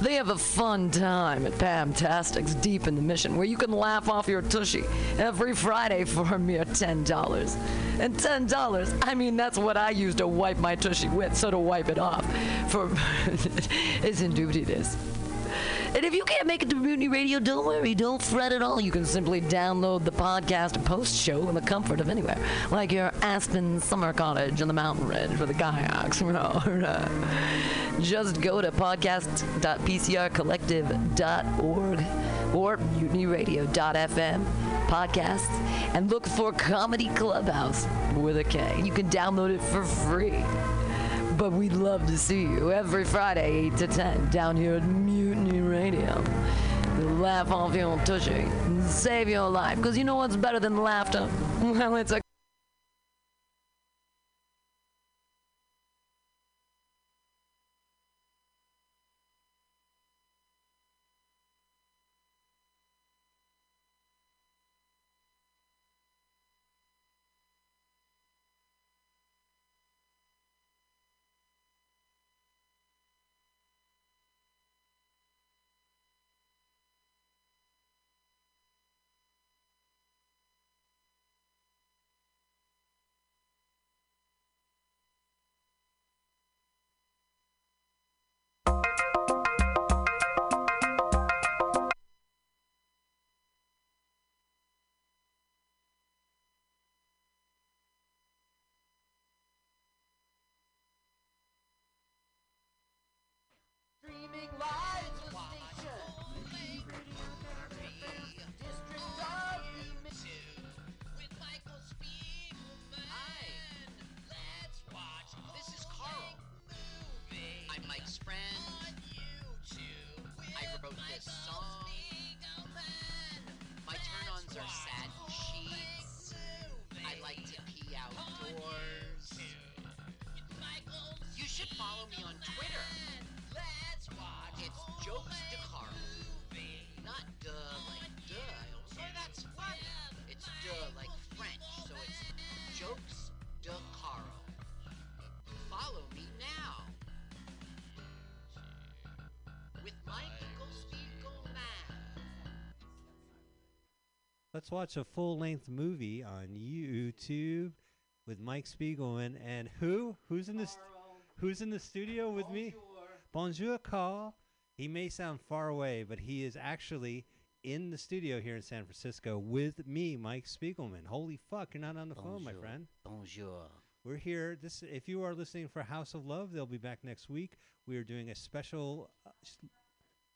They have a fun time at Bamtastic's Deep in the Mission where you can laugh off your tushy every Friday for a mere $10. And $10, I mean, that's what I use to wipe my tushy with, so to wipe it off. For indubitably this. And if you can't make it to Mutiny Radio, don't worry, don't fret at all. You can simply download the podcast post show in the comfort of anywhere, like your Aspen summer cottage on the mountain ridge with the kayaks. Just go to podcast.pcrcollective.org or mutinyradio.fm podcasts and look for Comedy Clubhouse with a K. You can download it for free. But we'd love to see you every Friday, 8 to 10, down here at Mutiny We'll laugh off your tushy and save your life. Because you know what's better than laughter? Well, it's a
Streaming live
Let's watch
a full length movie on YouTube with Mike Spiegelman and who? Who's in the st- Who's in the studio with me? Bonjour, Carl. He may sound far away, but he is actually in the studio here in San Francisco with me, Mike Spiegelman. Holy fuck, you're not on the phone, my friend.
Bonjour.
We're here. This, if you are listening for House of Love, they'll be back next week. We are doing a special uh,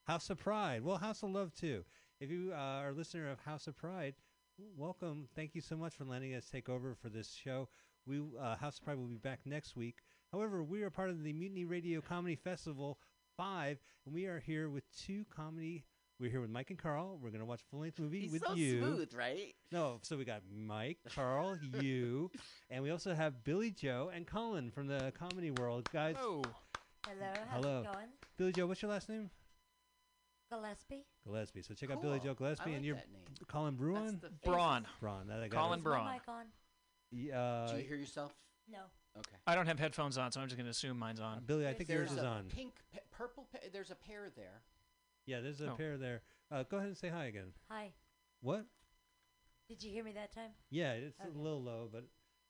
House of Pride. Well, House of Love too. If you uh, are a listener of House of Pride, welcome. Thank you so much for letting us take over for this show. We uh, House of Pride will be back next week. However, we are part of the Mutiny Radio Comedy Festival Five, and we are here with two comedy. We're here with Mike and Carl. We're gonna watch a full length movie
He's
with
so
you.
smooth, right?
No, so we got Mike, Carl, you, and we also have Billy Joe and Colin from the comedy world, guys.
Oh,
Hello, how's
hello.
it going?
Billy Joe, what's your last name?
Gillespie?
Gillespie. So check out Billy
Cool.
Joe Gillespie,
I
and
like
you're
that name.
Colin Bruin.
the
Braun.
Braun. That I got
Colin
it.
Braun.
Mic on?
Yeah, uh,
Do you hear yourself?
No.
Okay.
I don't have headphones on, so I'm just going to assume mine's on.
Billy, I think
There's
yours is
a
on.
pink, pa- purple. Pa- there's a pair there.
Yeah, there's a
Oh.
pair there. Uh, go ahead and say hi again.
Hi.
What?
Did you hear me that time?
Yeah, it's
Okay.
a little low, but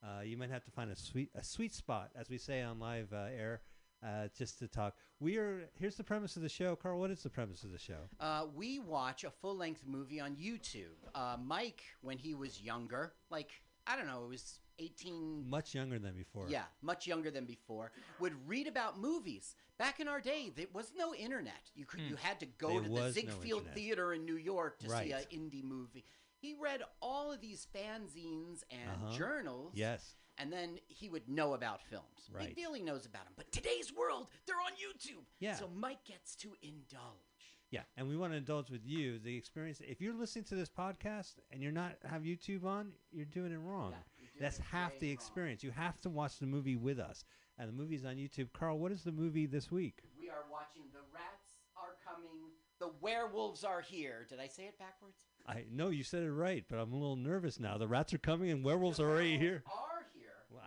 uh, you might have to find a sweet a sweet spot, as we say on live uh, air, uh, just to talk. We are here's the premise of the show, Carl. What is the premise of the show?
Uh, we watch a full length movie on YouTube. Uh, Mike, when he was younger, like, I don't know, it was 18.
Much younger than before.
Yeah, much younger than before, would read about movies. Back in our day, there was no internet. You could,
Hmm.
you had to go
There
to the
was no
Theater in New York to see an indie movie. He read all of these fanzines and
Uh-huh.
journals.
Yes.
And then he would know about films.
Right.
Big deal he knows about them. But today's world, they're on YouTube.
Yeah.
So Mike gets to indulge.
Yeah, and we want to indulge with you the experience. If you're listening to this podcast and you're not have YouTube on, you're doing it wrong. That's half the experience. You have to watch the movie with us, and the movie's on YouTube. Carl, what is the movie this week?
We are watching The Rats Are Coming, The Werewolves Are Here. Did I say it backwards?
I know you said it right, but I'm a little nervous now. The rats are coming and werewolves are already here.
Are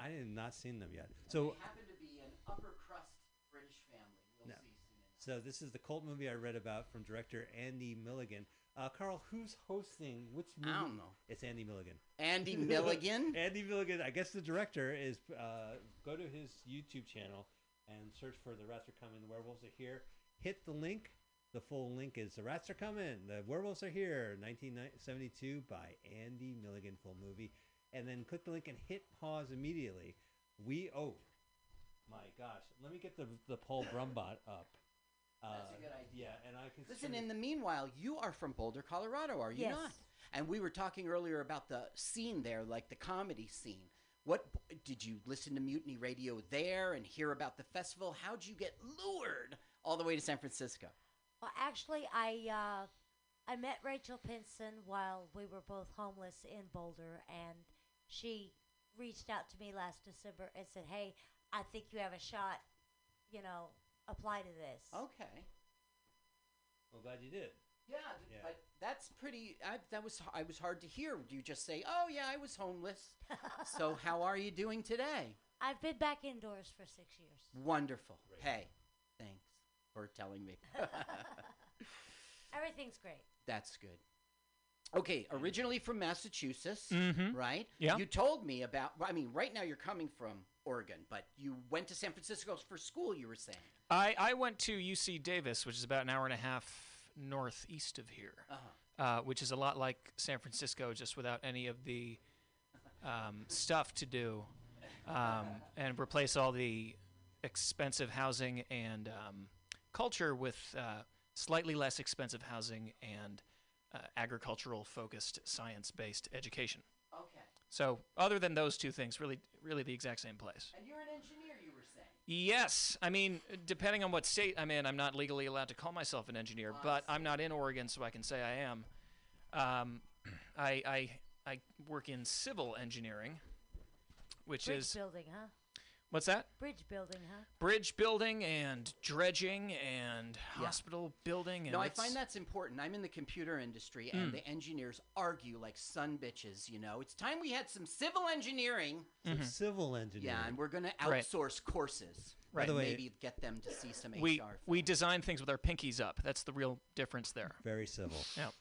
I have not seen them yet.
So
So,
they happen to be an upper crust British family. We'll
No.
see soon
so this is the cult movie I read about from director Andy Milligan. Uh, Carl, who's hosting which movie?
I don't know.
It's Andy Milligan.
Andy Milligan?
Andy Milligan. I guess the director is. Uh, go to his YouTube channel and search for "The Rats Are Coming." The werewolves are here. Hit the link. The full link is "The Rats Are Coming." The werewolves are here. 1972 by Andy Milligan. Full movie, and then click the link and hit pause immediately. We oh my gosh, let me get the the Paul Brumbot up. Uh,
That's a good idea.
Yeah, and I can
Listen, in the meanwhile, you are from Boulder, Colorado, are you
Yes.
not? And we were talking earlier about the scene there, like the comedy scene. What did you listen to Mutiny Radio there and hear about the festival? How'd you get lured all the way to San Francisco?
Well, actually, I uh, I met Rachel Pinson while we were both homeless in Boulder, and she reached out to me last December and said, "Hey, I think you have a shot. You know, apply to this."
Okay.
I'm glad you did.
Yeah, th-
Yeah.
but that's pretty. I, that was I was hard to hear. Do you just say, "Oh yeah, I was homeless"? so how are you doing today?
I've been back indoors for six years.
Wonderful. Hey, thanks for telling me.
Everything's great.
That's good. Okay, originally from Massachusetts,
Mhm.
right?
Yeah.
You told me about. I mean, right now you're coming from Oregon, but you went to San Francisco for school. You were saying.
I, I went to UC Davis, which is about an hour and a half northeast of here,
Uh-huh.
uh, which is a lot like San Francisco, just without any of the um, stuff to do, um, and replace all the expensive housing and um, culture with uh, slightly less expensive housing and uh, agricultural focused science based education.
Okay.
So, other than those two things, really, really the exact same place.
And you're an engineer. You were saying.
Yes, I mean, depending on what state I'm in, I'm not legally allowed to call myself an engineer, but I'm not in Oregon, so I can say I am. Um, I, I I work in civil engineering, which
Bridge
is
building, huh?
What's that?
Bridge building, huh?
Bridge building and dredging and hospital building. And
No, I
it's-
find that's important. I'm in the computer industry, and
Mm.
the engineers argue like sun bitches. You know, it's time we had some civil engineering.
Some civil engineering.
Yeah, and we're going to
Right.
outsource courses.
Right.
and
By the way-
maybe get them to see some
we
HR.
we design things with our pinkies up. That's the real difference there.
Very civil.
Yeah.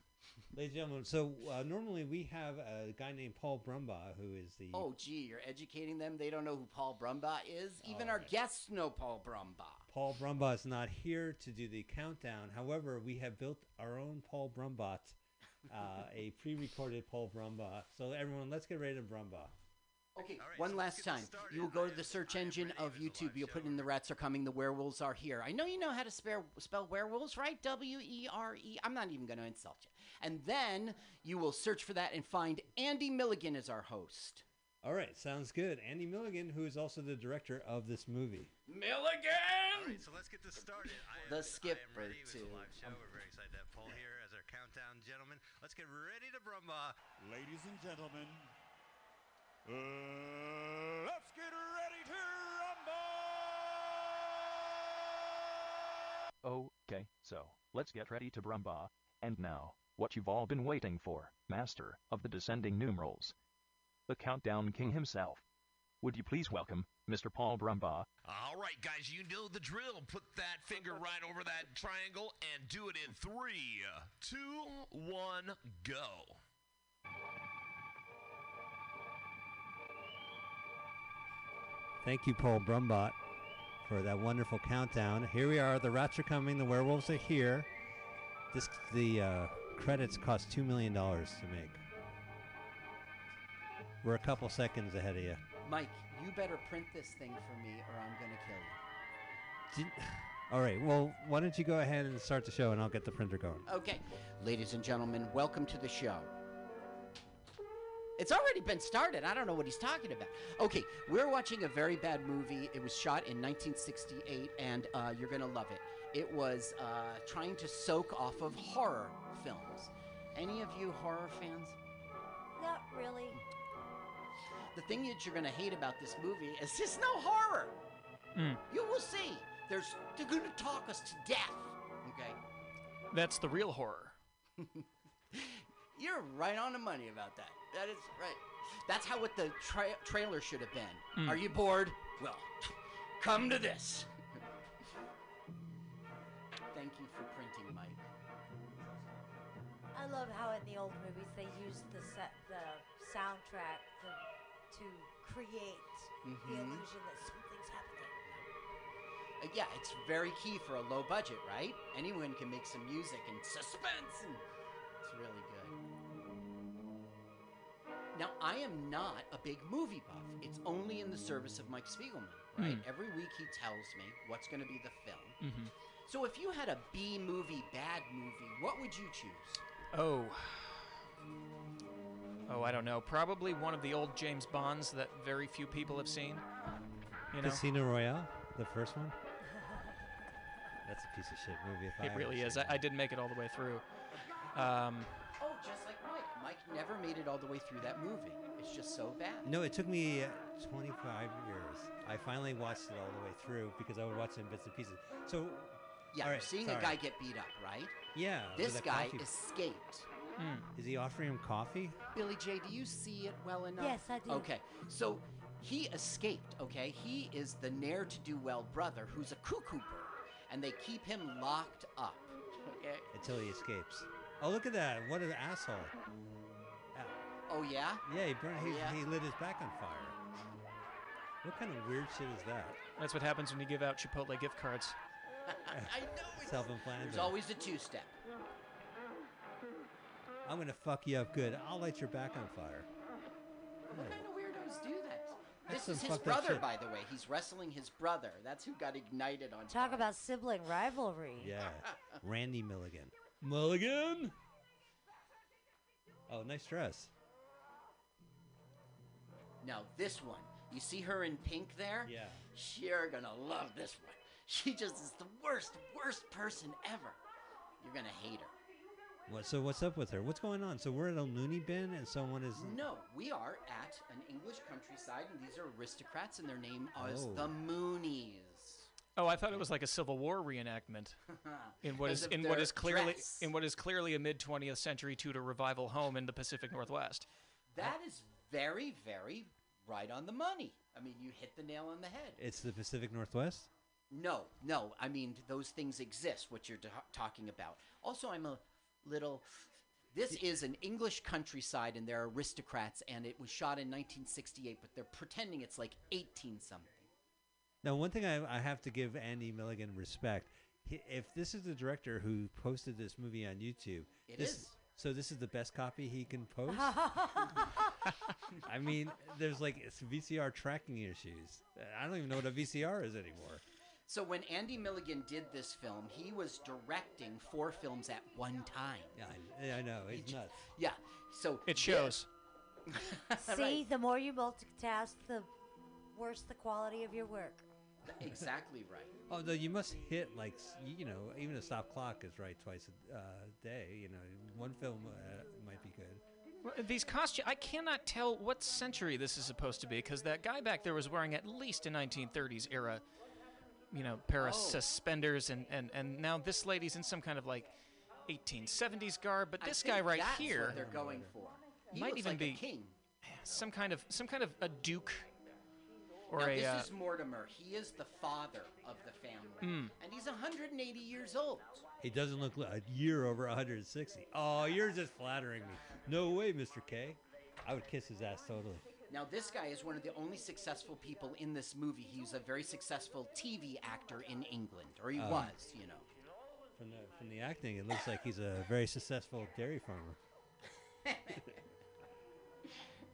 Ladies and gentlemen, so uh, normally we have a guy named Paul Brumbaugh who is the.
Oh, gee, you're educating them. They don't know who Paul Brumbaugh is. Even our guests know Paul Brumbaugh.
Paul Brumbaugh is not here to do the countdown. However, we have built our own Paul Brumbot, uh, a pre recorded Paul Brumbaugh. So, everyone, let's get ready to Brumbaugh.
Okay, one last time. You will go to the search engine of YouTube. You'll put in "The Rats Are Coming, the Werewolves Are Here." I know you know how to spell, spell werewolves, right? W E R E. I'm not even going to insult you. And then you will search for that and find Andy Milligan as our host.
All right, sounds good. Andy Milligan, who is also the director of this movie.
Milligan.
All right, so let's get this started. I
The
am,
skipper
I am ready. It was
too.
a live show. We're very excited to have Paul here as our countdown gentleman. Let's get ready to brumba.
Ladies and gentlemen, Mm, let's get ready to rumble!
Okay, so, let's get ready to Brumba. And now, what you've all been waiting for, Master of the Descending Numerals. The Countdown King himself. Would you please welcome Mr. Paul Brumbaugh?
All right, guys, you know the drill. Put that finger right over that triangle and do it in three, two, one, go.
Thank you, Paul Brumbot, for that wonderful countdown. Here we are. The rats are coming. The werewolves are here. This the uh, credits cost two million dollars to make. We're a couple seconds ahead of you.
Mike, you better print this thing for me, or I'm going to kill you.
Did- all right. Well, why don't you go ahead and start the show, and I'll get the printer going.
Okay, ladies and gentlemen, welcome to the show. It's already been started. I don't know what he's talking about. Okay, we're watching a very bad movie. It was shot in 1968, and uh, you're going to love it. It was uh, trying to soak off of horror films. Any of you horror fans?
Not really.
The thing that you're going to hate about this movie is there's no horror.
Mm.
You will see. There's they're going to talk us to death. Okay.
That's the real horror.
You're right on the money about that. That is right. That's how what the tra- trailer should have been.
Mm.
Are you bored? Well, come to this. Thank you for printing, Mike.
I love how in the old movies they used the set, the soundtrack to, to create the
Mhm.
illusion that something's happening.
Uh, yeah, it's very key for a low budget, right? Anyone can make some music and suspense, and it's really good. Now, I am not a big movie buff. It's only in the service of Mike Spiegelman, right?
Hmm.
Every week he tells me what's going to be the film.
Mhm.
So if you had a B movie, bad movie, what would you choose?
Oh. Oh, I don't know. Probably one of the old James Bonds that very few people have seen. You know,
Casino Royale, the first one. That's a piece of shit movie. If I
it
ever
really is. I, I didn't make it all the way through. Um,
never made it all the way through that movie. It's just so bad.
No, it took me uh, 25 years. I finally watched it all the way through because I would watch it in bits and pieces. So,
Yeah,
all right,
seeing
sorry.
a guy get beat up, right?
Yeah,
This guy
coffee-
escaped.
Is he offering him coffee?
Billy J, do you see it well enough?
Yes, I do.
Okay, so he escaped, okay? He is the ne'er to do well brother who's a cuckoo bird, and they keep him locked up, okay?
Until he escapes. Oh, look at that! What an asshole!
Oh, yeah?
Yeah, he burned. He,
Yeah.
he lit his back on fire. What kind of weird shit is that?
that's what happens when you give out Chipotle gift cards.
I know it's.
Self-inflamed.
There's always a two step.
I'm gonna fuck you up good. I'll light your back on fire.
What kind of weirdos do that?
That's
This is his brother, by the way. He's wrestling his brother. That's who got ignited on
Talk about sibling rivalry.
Yeah, Randy Milligan. Mulligan. Oh, nice dress.
Now, this one. You see her in pink there?
Yeah.
You're gonna love this one. She just is the worst, worst person ever. You're gonna hate her.
What? So what's up with her? What's going on? So we're at a loony bin, and someone is.
No, we are at an English countryside, and these are aristocrats, and their name is
Oh.
the Mooneys.
Oh, I thought it was like a Civil War reenactment. In what
Because
is
of
in what
their
is clearly
dress.
in what is clearly a mid 20th century Tudor revival home in the Pacific Northwest.
That is very, very right on the money. I mean, you hit the nail on the head.
It's the Pacific Northwest.
No, no. I mean, those things exist. What you're ta- talking about. Also, I'm a little. This is an English countryside, and they're aristocrats, and it was shot in 1968, but they're pretending it's like 18 something.
Now, one thing I, I have to give Andy Milligan respect. He, if this is the director who posted this movie on YouTube,
It
this,
is.
So this is the best copy he can post. I mean, there's like it's VCR tracking issues. I don't even know what a VCR is anymore.
So when Andy Milligan did this film, he was directing four films at one time.
Yeah, I, I know.
He
It's nuts.
Yeah. So
It shows.
See, the more you multitask, the worse the quality of your work.
Exactly right.
Although you must hit like you know, even a stop clock is right twice a uh, day. You know, one film uh, might be good.
Well, These costumes, I cannot tell what century this is supposed to be because that guy back there was wearing at least a 1930s era, you know, pair of
Oh.
suspenders, and, and, and now this lady's in some kind of like 1870s garb. But
I
this
think
guy right
that's
here
what they're going for. He
might
looks
even
like
be
a king.
some kind of some kind of a duke or
now,
a.
this
uh,
is Mortimer. He is the father of the family,
Mm.
and he's 180 years old.
He doesn't look a year over 160. Oh, you're just flattering me. No way, Mr. K. I would kiss his ass totally.
Now, this guy is one of the only successful people in this movie. He's a very successful TV actor in England, or he
Oh.
was, you know.
From the from the acting, it looks like he's a very successful dairy farmer.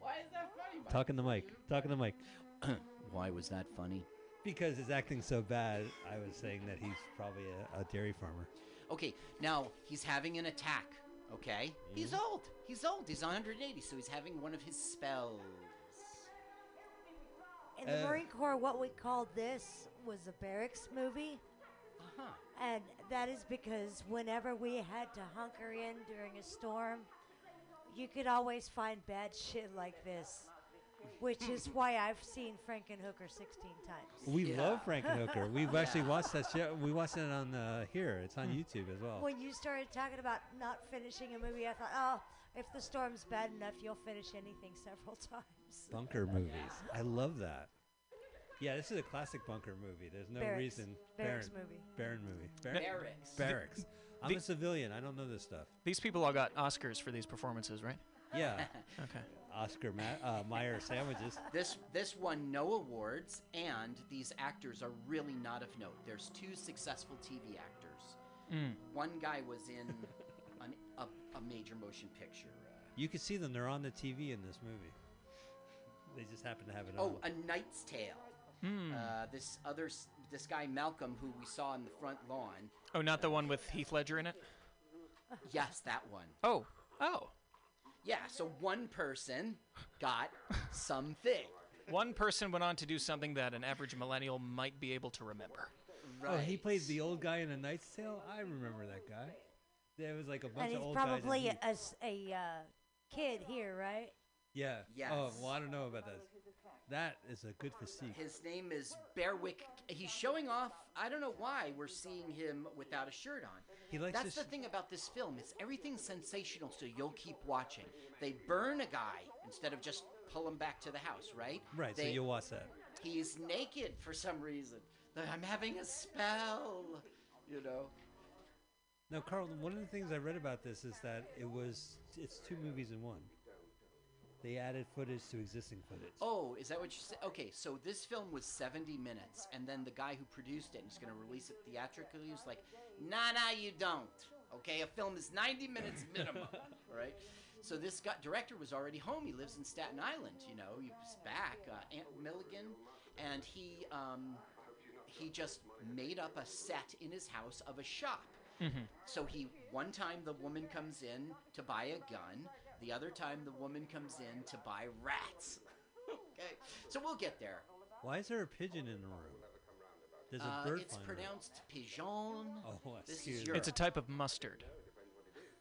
Why is that funny? Mike?
Talking the mic. Talking the mic.
Why was that funny?
Because his acting's so bad, I was saying that he's probably a, a dairy farmer.
Okay, now he's having an attack. Okay, he's
Mm-hmm.
old. He's old. He's 180, so he's having one of his spells.
In the
Uh.
Marine Corps, what we called this was a barracks movie.
Uh-huh.
And that is because whenever we had to hunker in during a storm, you could always find bad shit like this. Which is why I've seen Frankenhooker 16 times.
We love Frankenhooker. We've actually watched that show. We watched it on uh, here. It's on YouTube as well.
When you started talking about not finishing a movie, I thought, oh, if the storm's bad enough, you'll finish anything several times.
Bunker movies. I love that. Yeah, this is a classic bunker movie. There's no
Barracks.
reason.
Barracks
Baron-
movie.
Baron movie.
Barracks.
Barracks. I'm
The-
a civilian. I don't know this stuff.
These people all got Oscars for these performances, right?
Yeah.
okay.
Oscar Ma- uh, Mayer sandwiches.
This this won no awards, and these actors are really not of note. There's two successful TV actors.
Mm.
One guy was in an, a, a major motion picture.
You can see them. They're on the TV in this movie. They just happen to have it
Oh,
on.
A Knight's Tale.
Hmm.
Uh, this other this guy Malcolm, who we saw in the front lawn.
Oh, not the one with Heath Ledger in it?
Yes, that one.
Oh. Oh.
Yeah. So one person got something.
One person went on to do something that an average millennial might be able to remember. Right.
Oh, he played the old guy in A Knight's Tale. I remember that guy. There was like a bunch
And
of
he's
old guys. in
probably
a,
a, s- a, uh, kid here, right?
Yeah.
Yes.
Oh, well, I don't know about that. That is a good physique.
His name is Berwick. He's showing off. I don't know why we're seeing him without a shirt on.
He likes
That's the thing about this film. It's everything sensational, so you'll keep watching. They burn a guy instead of just pull him back to the house, right?
Right, so you'll watch that.
He's naked for some reason. I'm having a spell. You know.
Now, Carl, one of the things I read about this is that it was it's two movies in one. They added footage to existing footage.
Oh, is that what you said? Okay, so this film was 70 minutes, and then the guy who produced it and is going to release it theatrically was like, nah, nah, you don't. Okay, a film is 90 minutes minimum, right? So this guy, director was already home. He lives in Staten Island, you know. He was back, uh, Ant Milligan, and he um, he just made up a set in his house of a shop.
Mm-hmm.
So he one time the woman comes in to buy a gun, the other time the woman comes in to buy rats. okay, so we'll get there.
Why is there a pigeon in the room? There's a
Uh,
bird
it's
flying around.
pronounced pigeon.
Oh, excuse me.
It's a type of mustard.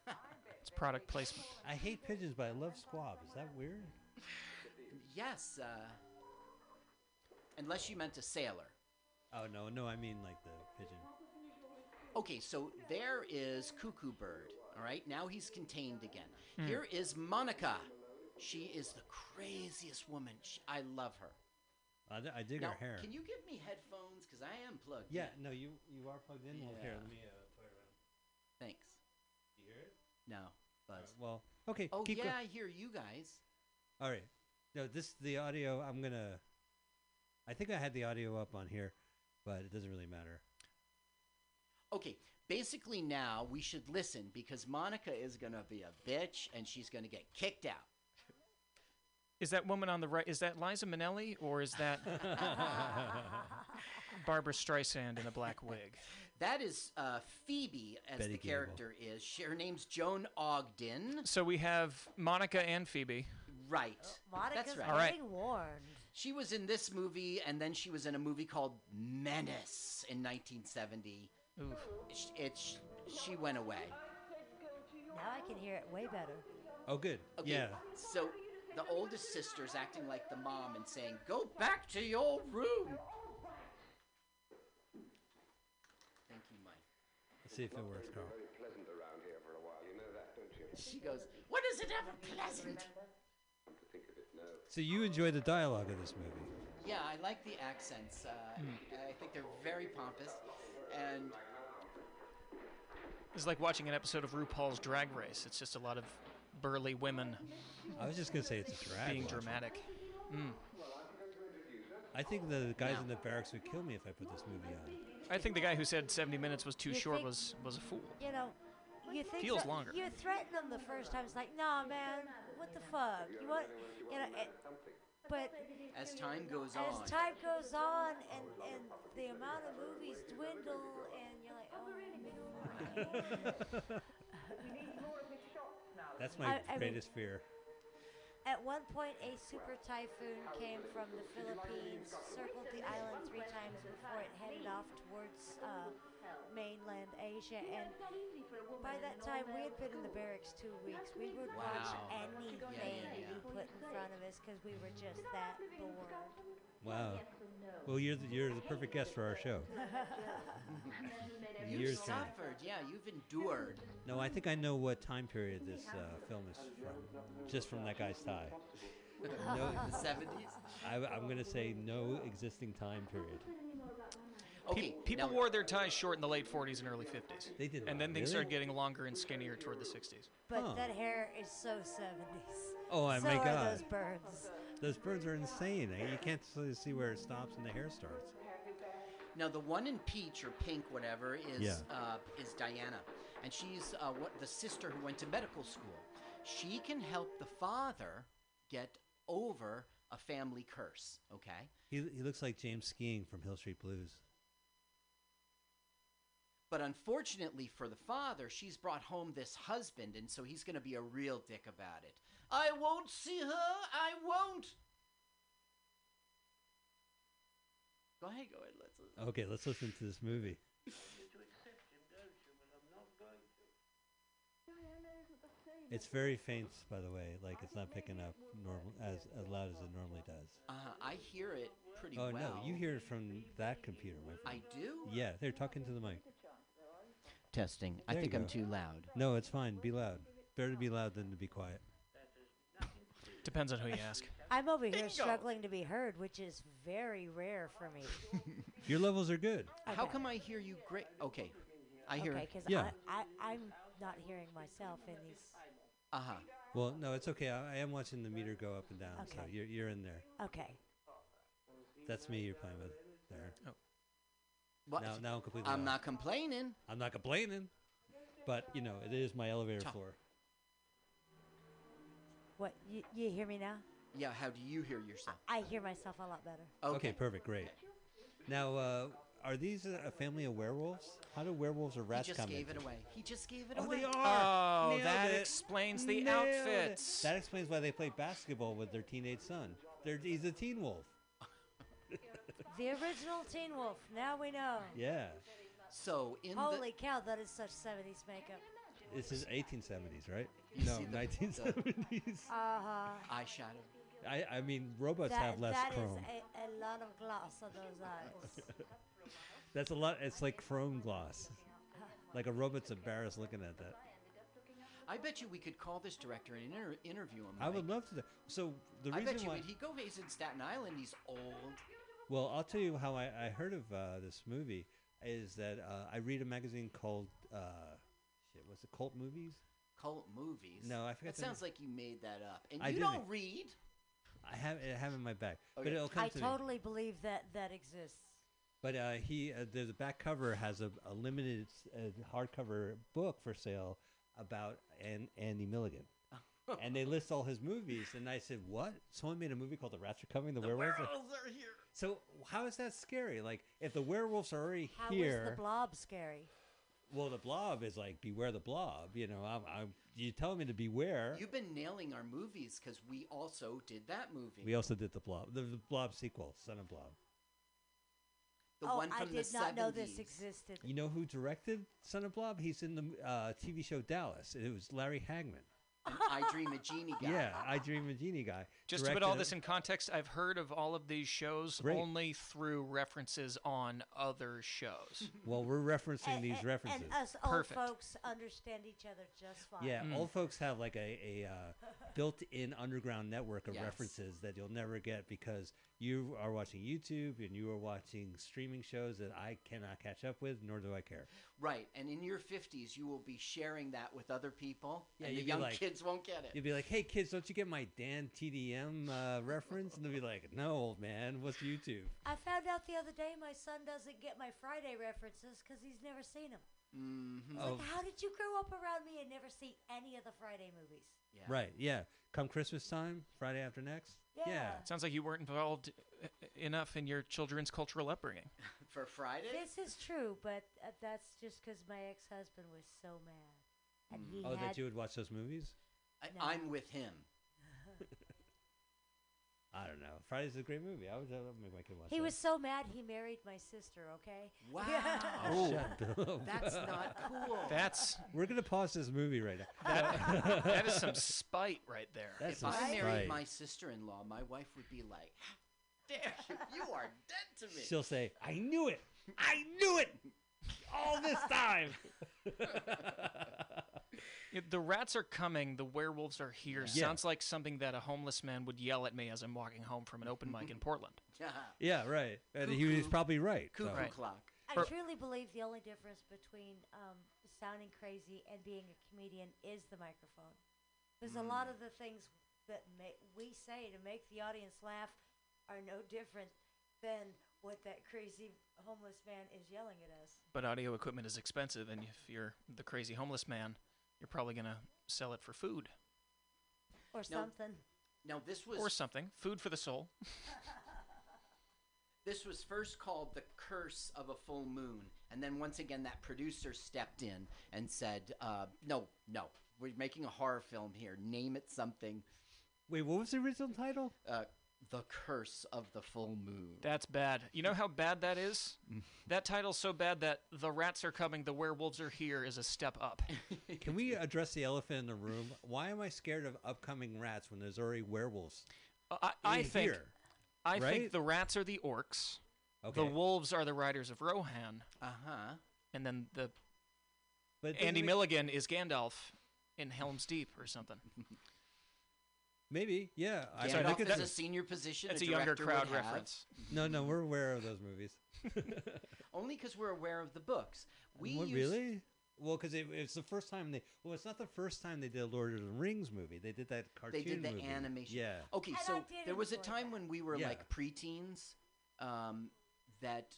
it's product placement.
I hate pigeons, but I love squab. Is that weird?
yes. Uh, unless you meant a sailor.
Oh no, no, I mean like the pigeon.
Okay, so there is Cuckoo Bird. All right, now he's contained again.
Hmm.
Here is Monica. She is the craziest woman. Sh I love her.
I, d- I dig
now,
her hair.
Can you give me headphones? Because I am plugged.
Yeah,
in.
no, you you are plugged in. Well, here, let me uh, play around.
Thanks.
You hear it?
No, Buzz.
Well, okay.
Oh
keep
yeah,
go-
I hear you guys.
All right. No, this the audio. I'm gonna. I think I had the audio up on here, but it doesn't really matter.
Okay, basically now we should listen because Monica is gonna be a bitch and she's gonna get kicked out.
Is that woman on the right? Is that Liza Minnelli or is that Barbara Streisand in a black wig?
That is uh, Phoebe, as
Betty
the
Gable.
character is. She, her name's Joan Ogden.
So we have Monica and Phoebe.
Right.
Monica's
That's right.
All right.
getting warned.
She was in this movie, and then she was in a movie called Menace in 1970.
Oof.
Sh- It's she went away.
Now I can hear it way better.
Oh, good.
Okay,
Yeah.
So the oldest sister's acting like the mom and saying, "Go back to your room." Thank you, Mike.
Let's see if it works, Carl.
pleasant around here for a while. You know that, don't you?
She goes, "What is it ever pleasant?"
Come to think of it, no.
So you enjoy the dialogue of this movie?
Yeah, I like the accents. Uh, I think they're very pompous, and
It's like watching an episode of RuPaul's Drag Race. It's just a lot of burly women.
I was just gonna say it's a drag.
Being
watch.
dramatic. Mm.
I think the guys in the barracks would kill me if I put this movie on.
I think the guy who said 70 minutes was too
You
short
think-
was was a fool.
You know, you think
Feels
so-
longer.
You threaten them the first time. It's like, nah, man, what the fuck? You want, you know, it, but
as time goes on,
as
on,
time goes on, and and the amount of movies dwindle, and you're like, oh.
That's my
I- I mean-
greatest fear.
At one point, a super typhoon came from the Philippines, circled the island three times before it headed off towards uh, mainland Asia. And by that time, we had been in the barracks two weeks. We would watch
Wow.
anything
Yeah, yeah,
you
yeah.
put in front of us because we were just that bored.
Wow. Well, you're the, you're the perfect guest for our show.
you've
Years training.
suffered. Yeah, you've endured.
No, I think I know what time period this uh, film is from, just from that guy's tie. No,
the 70s.
I, am going to say no existing time period.
Okay,
People wore their ties short in the late 40s and early 50s.
They did.
And then things
really?
started getting longer and skinnier toward the 60s.
But
Huh.
that hair is so 70s.
Oh, I-
so
my
are
God.
those birds.
Those birds are insane. eh? You can't s- see where it stops and the hair starts.
Now the one in peach or pink, whatever, is
Yeah.
uh, is Diana, and she's uh, what the sister who went to medical school. She can help the father get over a family curse. Okay,
He, he looks like James Sikking from Hill Street Blues.
But unfortunately for the father, she's brought home this husband, and so he's going to be a real dick about it. I won't see her. I won't. Go ahead, go ahead. Let's. listen.
Okay, let's listen to this movie. It's very faint, by the way. Like it's not picking up normal as as loud as it normally does.
Uh, I hear it pretty well.
Oh
well.
no, you hear it from that computer, my friend.
I do.
Yeah, they're talking to the mic.
Testing. I
There you
think I'm
go.
too loud.
No, it's fine. Be loud. Better to be loud than to be quiet.
Depends on who you ask.
I'm over here struggling to be heard, which is very rare for me.
Your levels are good.
How
Okay.
come I hear you great? Okay, I hear.
Okay, because
Yeah.
I, I, I'm not hearing myself in these.
Uh huh.
Well, no, it's okay. I, I am watching the meter go up and down, so
Okay.
you're you're in there.
Okay.
That's me you're playing with there.
Oh.
What?
Now, now I'm completely.
I'm
off.
not complaining.
I'm not complaining, but you know it is my elevator
Talk.
floor.
What you, you hear me now?
Yeah. How do you hear yourself?
I hear myself a lot better.
Okay, perfect, great. Now, uh, are these a, a family of werewolves? How do werewolves or rats
he just
come
gave
into
it away. He just gave it
Oh,
away.
they are.
Oh,
Nailed
that
it.
explains the
Nailed it.
outfits.
That explains why they play basketball with their teenage son. They're, he's a teen wolf.
The original Teen Wolf. Now we know.
Yeah,
So in
Holy cow, that is such 70s makeup.
this is 1870s, right?
You
no,
see the-
1970s.
Uh huh.
eyeshadow.
I, I mean, robots
That,
have less
that is
chrome.
a, a lot of gloss on those eyes.
That's a lot. It's like chrome gloss. Like a robot's embarrassed looking at that.
I bet you we could call this director and inter- interview him.
I would
Mike.
love to. So the
I
reason
bet you
why.
would. He go. He's in Staten Island. He's old.
Well, I'll tell you how I, I heard of uh, this movie is that uh, I read a magazine called uh, shit. What's it? Cult movies.
Cult movies.
No, I forgot It
sounds
name.
like you made that up, and
I
you
didn't.
don't read.
I have it have in my bag, but it'll come
I
to
totally believe that that exists.
But uh, he uh, the, the back cover has a, a limited uh, hardcover book for sale about an, Andy Milligan. and they list all his movies, and I said, "What? Someone made a movie called The Rats Are Coming. The, werewolves." are-"
are here.
So how is that scary? Like if the werewolves are already
How
here,
was the blob scary?
well, the blob is like beware the blob. You know, I'm, I'm you tell me to beware.
You've been nailing our movies because we also did that movie.
we also did the blob, the, the blob sequel, Son of Blob.
the
oh,
one
I
from
did
the
not
70s.
know this existed.
You know who directed Son of Blob? He's in the uh, TV show Dallas. It was Larry Hagman.
An I Dream a Jeannie guy.
Yeah, I Dream a Jeannie guy.
Just to put all this in context, I've heard of all of these shows
Great.
only through references on other shows.
Well, we're referencing
And-
these references.
And us old
Perfect.
folks understand each other just fine.
Yeah, old folks have like a, a uh, built-in underground network of
Yes.
references that you'll never get because you are watching YouTube and you are watching streaming shows that I cannot catch up with, nor do I care.
Right, and in your 50s, you will be sharing that with other people,
Yeah,
and the young
like-
kids won't get it.
You'll be like, "Hey kids, don't you get my Dan TDM uh, reference?" And they'll be like, "No, old man, what's YouTube?"
I found out the other day my son doesn't get my Friday references because he's never seen them.
Mm-hmm.
Oh.
like, how did you grow up around me and never see any of the Friday movies?
Yeah.
Right? Yeah. Come Christmas time, Friday after next.
Yeah.
Sounds like you weren't involved uh, enough in your children's cultural upbringing.
For Friday?
This is true, but uh, that's just because my ex-husband was so mad, and he
Oh,
had
that you would watch those movies?
I,
No.
I'm with him.
I don't know. Friday's a great movie. I would, I make my kid watch.
He
that.
was so mad he married my sister. Okay.
Wow.
Oh, shut Bill.
That's not cool.
That's
We're gonna pause this movie right now.
that, that is some spite right there.
That's
if
some
I married my sister-in-law, my wife would be like, "Dare you? You are dead to me."
She'll say, "I knew it. I knew it all this time."
Yeah, The rats are coming, the werewolves are here.
Yeah.
Sounds like something that a homeless man would yell at me as I'm walking home from an open mic in Portland.
yeah, right. And he was probably right.
Cuckoo
so.
Right.
clock.
I
For-
truly believe the only difference between um, sounding crazy and being a comedian is the microphone. There's a lot of the things that ma- we say to make the audience laugh are no different than what that crazy homeless man is yelling at us.
But audio equipment is expensive, and if you're the crazy homeless man, you're probably going to sell it for food
Or
No.
something.
Now this was
or something. Food for the soul.
this was first called the curse of a full moon, and then once again that producer stepped in and said, uh, "No, no, we're making a horror film here. Name it something."
Wait, what was the original title?
Uh, the curse of the full moon.
That's bad. You know how bad that is? that title's so bad that The Rats Are Coming, The Werewolves Are Here is a step up.
Can we address the elephant in the room? Why am I scared of upcoming rats when there's already werewolves?
I, I think
here?
I
right?
think the rats are the orcs.
Okay.
The wolves are the riders of Rohan.
Uh huh.
And then the
But it doesn't
Andy
make-
Milligan is Gandalf in Helm's Deep or something.
Maybe, yeah. I
Gandalf
look at
is
that-
a senior position.
It's
a
a younger crowd reference.
No, no, we're aware of those movies.
Only because we're aware of the books. We
What,
use-
really? Well, because it, it's the first time they. Well, it's not the first time they did a Lord of the Rings movie. They did that cartoon.
They did the
movie.
animation.
Yeah.
Okay,
And I
so there was a time
that.
when we were
Yeah.
like preteens, um, that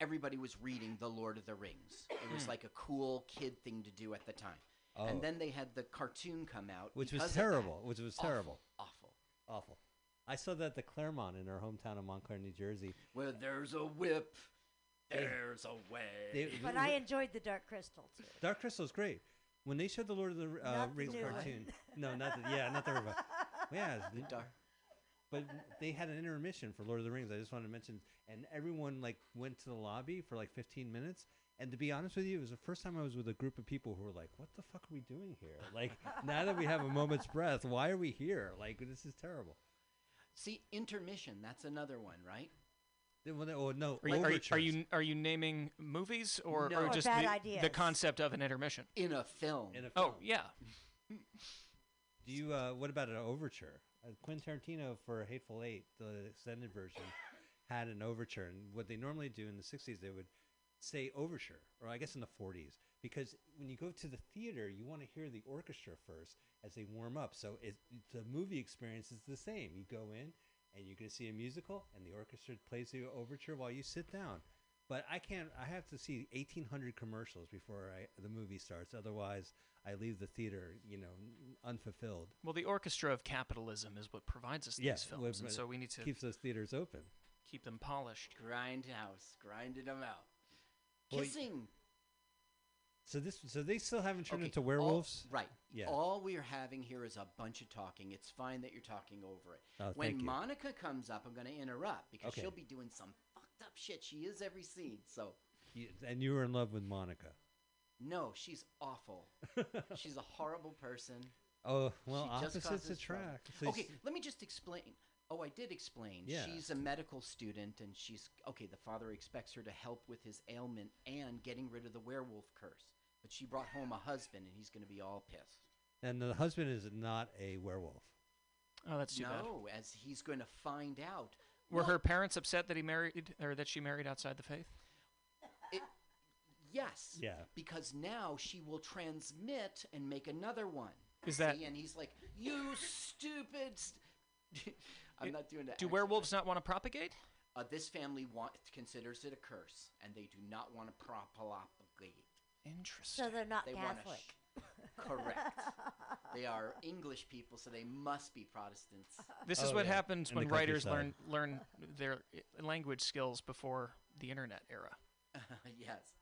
everybody was reading The Lord of the Rings. It was
Hmm.
like a cool kid thing to do at the time.
Oh.
And then they had the cartoon come out,
Which was
because of that.
terrible. Which was
Awful,
terrible.
Awful.
Awful. I saw that at the Claremont in our hometown of Montclair, New Jersey.
Where there's a whip,
They-
there's a way.
they-
But I enjoyed the Dark Crystal too.
Dark Crystal's great. When they showed the Lord of the uh, Rings cartoon, no, not the, yeah, not the one. Yeah,
The
the-
dark.
But they had an intermission for Lord of the Rings. I just wanted to mention, and everyone like went to the lobby for like 15 minutes. And to be honest with you, it was the first time I was with a group of people who were like, "What the fuck are we doing here? Like, now that we have a moment's breath, why are we here? Like, this is terrible."
See, intermission. That's another one, right?
They- well, they- oh no,
Are you, are, you, are you are you naming movies or,
No.
or
Or
just
bad
the,
ideas.
the concept of an intermission?
In a film.
In a film.
Oh yeah,
Do you? Uh, what about an overture? Uh, Quentin Tarantino for Hateful Eight, the extended version, had an overture, and what they normally do in the '60s, they would say overture, or I guess in the '40s, because when you go to the theater, you want to hear the orchestra first as they warm up. So it, the movie experience is the same. You go in, and you're going to see a musical, and the orchestra plays the overture while you sit down. But I can't. I have to see 1,800 commercials before I, the movie starts. Otherwise, I leave the theater, you know, unfulfilled.
Well, the orchestra of capitalism is what provides us
Yeah,
these
well,
films, and so we need to
keep those theaters open.
keep them polished.
grind Grindhouse, grinding them out.
Well,
Kissing.
So this, so they still haven't turned
Okay,
into werewolves,
right.
Yeah.
All we are having here is a bunch of talking. It's fine that you're talking over it.
Oh,
when
thank you.
Monica comes up, I'm going to interrupt because
Okay.
she'll be doing some fucked up shit. She is every scene. So,
You- and you were in love with Monica.
No, she's awful. she's a horrible person.
Oh well,
She just
opposites
causes trouble.
attract. So
Okay, let me just explain. Oh, I did explain.
Yeah.
She's a medical student, and she's okay. The father expects her to help with his ailment and getting rid of the werewolf curse. But she brought home a husband, and he's going to be all pissed.
and the husband is not a werewolf.
Oh, that's too bad.
no, as he's going to find out.
Were
Well,
her parents upset that he married or that she married outside the faith?
Yes.
Yeah.
Because now she will transmit and make another one.
Is that-
See? And he's like, "You stupid." St-. I'm not doing that.
Do werewolves not want to propagate?
Uh, this family want, considers it a curse, and they do not want to propagate.
Interesting.
So they're not
They wanna
Catholic.
sh- Correct. they are English people, so they must be Protestants.
This is what happens when writers learn learn their language skills before the internet era.
yes.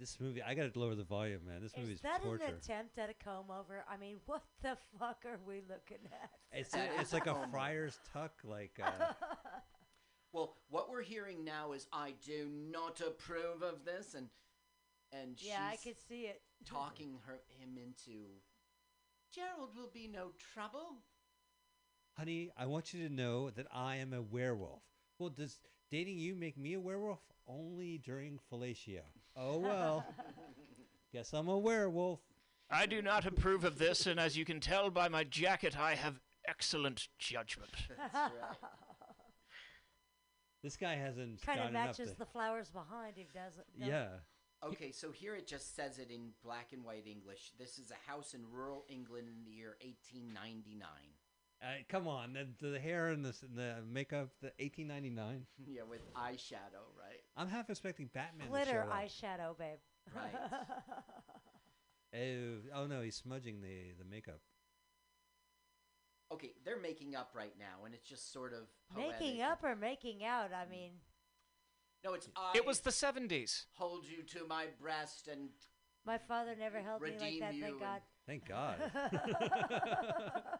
This movie, I got to lower the volume, man. This movie
Is
is
that
torture.
an attempt at a comb over? I mean, what the fuck are we looking at?
It's a, it's like a friar's tuck, like uh,
Well, what we're hearing now is I do not approve of this, and and
Yeah, I could see it.
talking her him into Gerald will be no trouble.
honey. I want you to know that I am a werewolf. Well, does dating you make me a werewolf? Only during fellatio. Oh well. Guess I'm a werewolf.
I do not approve of this, and as you can tell by my jacket, I have excellent judgment.
This guy hasn't
kind of matches the flowers behind him, doesn't? it?
Yeah.
Okay, so here it just says it in black and white English. This is a house in rural England in the year 1899.
Uh, come on, the, the hair and the, the makeup, the 1899.
yeah, with eyeshadow, right?
I'm half expecting Batman to
Glitter
show up.
eyeshadow, babe.
Right.
Oh, oh no, he's smudging the the makeup.
Okay, they're making up right now, and it's just sort of poetic.
making up or making out? I mean,
No, it's I.
It was the 70s.
hold you to my breast and
my father never held me like that.
you
Thank
and-
God.
Thank God.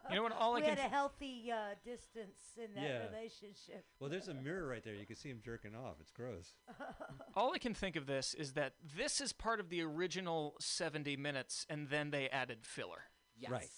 You know what? All I
we
can
had a healthy uh, distance in that
Yeah.
relationship.
well, there's a mirror right there. You can see him jerking off. It's gross.
all I can think of this is that this is part of the original 70 minutes, and then they added filler.
yes.
Right.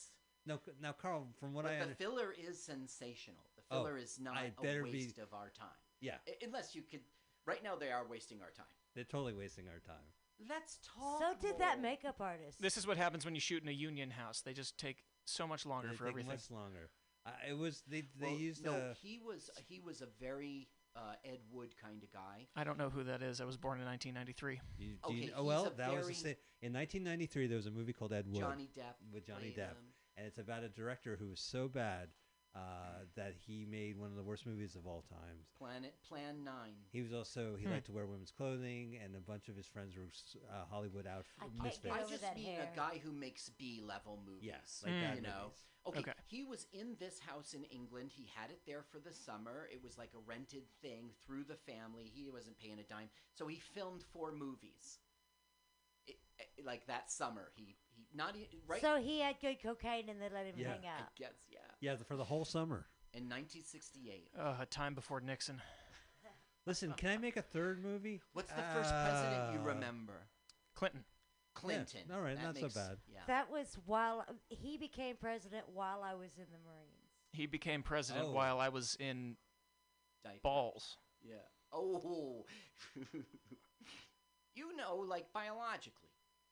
Now, now, Carl, from what
but
I
the
under-
filler is sensational. The
Oh,
filler is not
I
a
better be-
waste of our time.
yeah,
I- unless you could. Right now, they are wasting our time.
they're totally wasting our time.
Let's talk.
So did that
more.
makeup artist.
This is what happens when you shoot in a union house. They just take so much longer
They
for
take
everything.
much longer. Uh, it was they they
Well,
used
no,
uh,
he was he was a very uh, Ed Wood kind of guy.
I don't know who that is. I was born in 1993.
You, do
Okay,
you, oh
he's
well,
a
that was the
very-
same. In 1993, there was a movie called Ed Wood
Johnny Depp
with Johnny
played
Depp,
him.
and it's about a director who was so bad uh, that he made one of the worst movies of all time.
Planet Plan Nine.
He was also he
Hmm.
liked to wear women's clothing, and a bunch of his friends were uh, Hollywood out
I can't
misfits.
get
I
over
just
that
mean
hair.
a guy who makes B level movies.
Yes, like
Mm.
bad
you know.
movies.
Okay,
Okay.
he was in this house in England. He had it there for the summer. It was like a rented thing through the family. He wasn't paying a dime, so he filmed four movies. It, it- like that summer, he he not e- right.
So he had good cocaine and they let him
Yeah.
hang
I
out.
guess yeah.
Yeah, the, for the whole summer.
In 1968.
Uh, a time before Nixon.
Listen, can I make a third movie?
What's the first president you
Uh,
remember?
Clinton.
Clinton.
all right,
That
not so bad.
Yeah.
That was while he became president while I was in the Marines.
He became president
Oh.
while I was in
Diaper.
balls.
Yeah. Oh. you know, like biologically.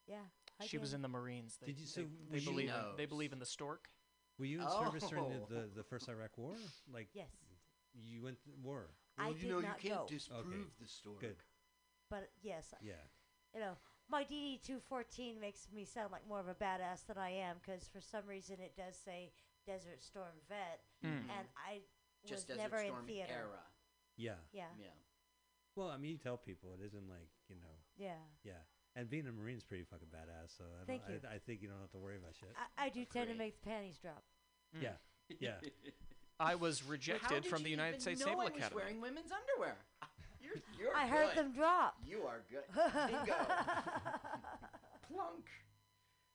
Yeah. I
She was in the Marines. They,
Did you- so
they, they believe in, they believe in the stork.
Were you in service during
Oh.
the, the, the first Iraq War? Like
Yes,
you went to war?
I
Well,
did
you know,
not
you can't
go.
disprove the story.
Good.
but yes,
Yeah.
you know, my DD two fourteen makes me sound like more of a badass than I am because for some reason it does say Desert Storm Vet,
Mm.
and I was
Just Desert
never
Storm
in theater.
era.
Yeah.
Yeah.
Yeah.
Well, I mean, you tell people it isn't like you know.
Yeah.
Yeah, and being a marine's pretty fucking badass. So I,
Thank you.
I, I think you don't have to worry about shit.
I, I do tend to make the panties drop.
Yeah, yeah.
I was rejected from the
you
United
even
States
know
Naval
I was
Academy.
wearing women's underwear. You're, you're
I heard them drop.
You are good. Bingo. Plunk.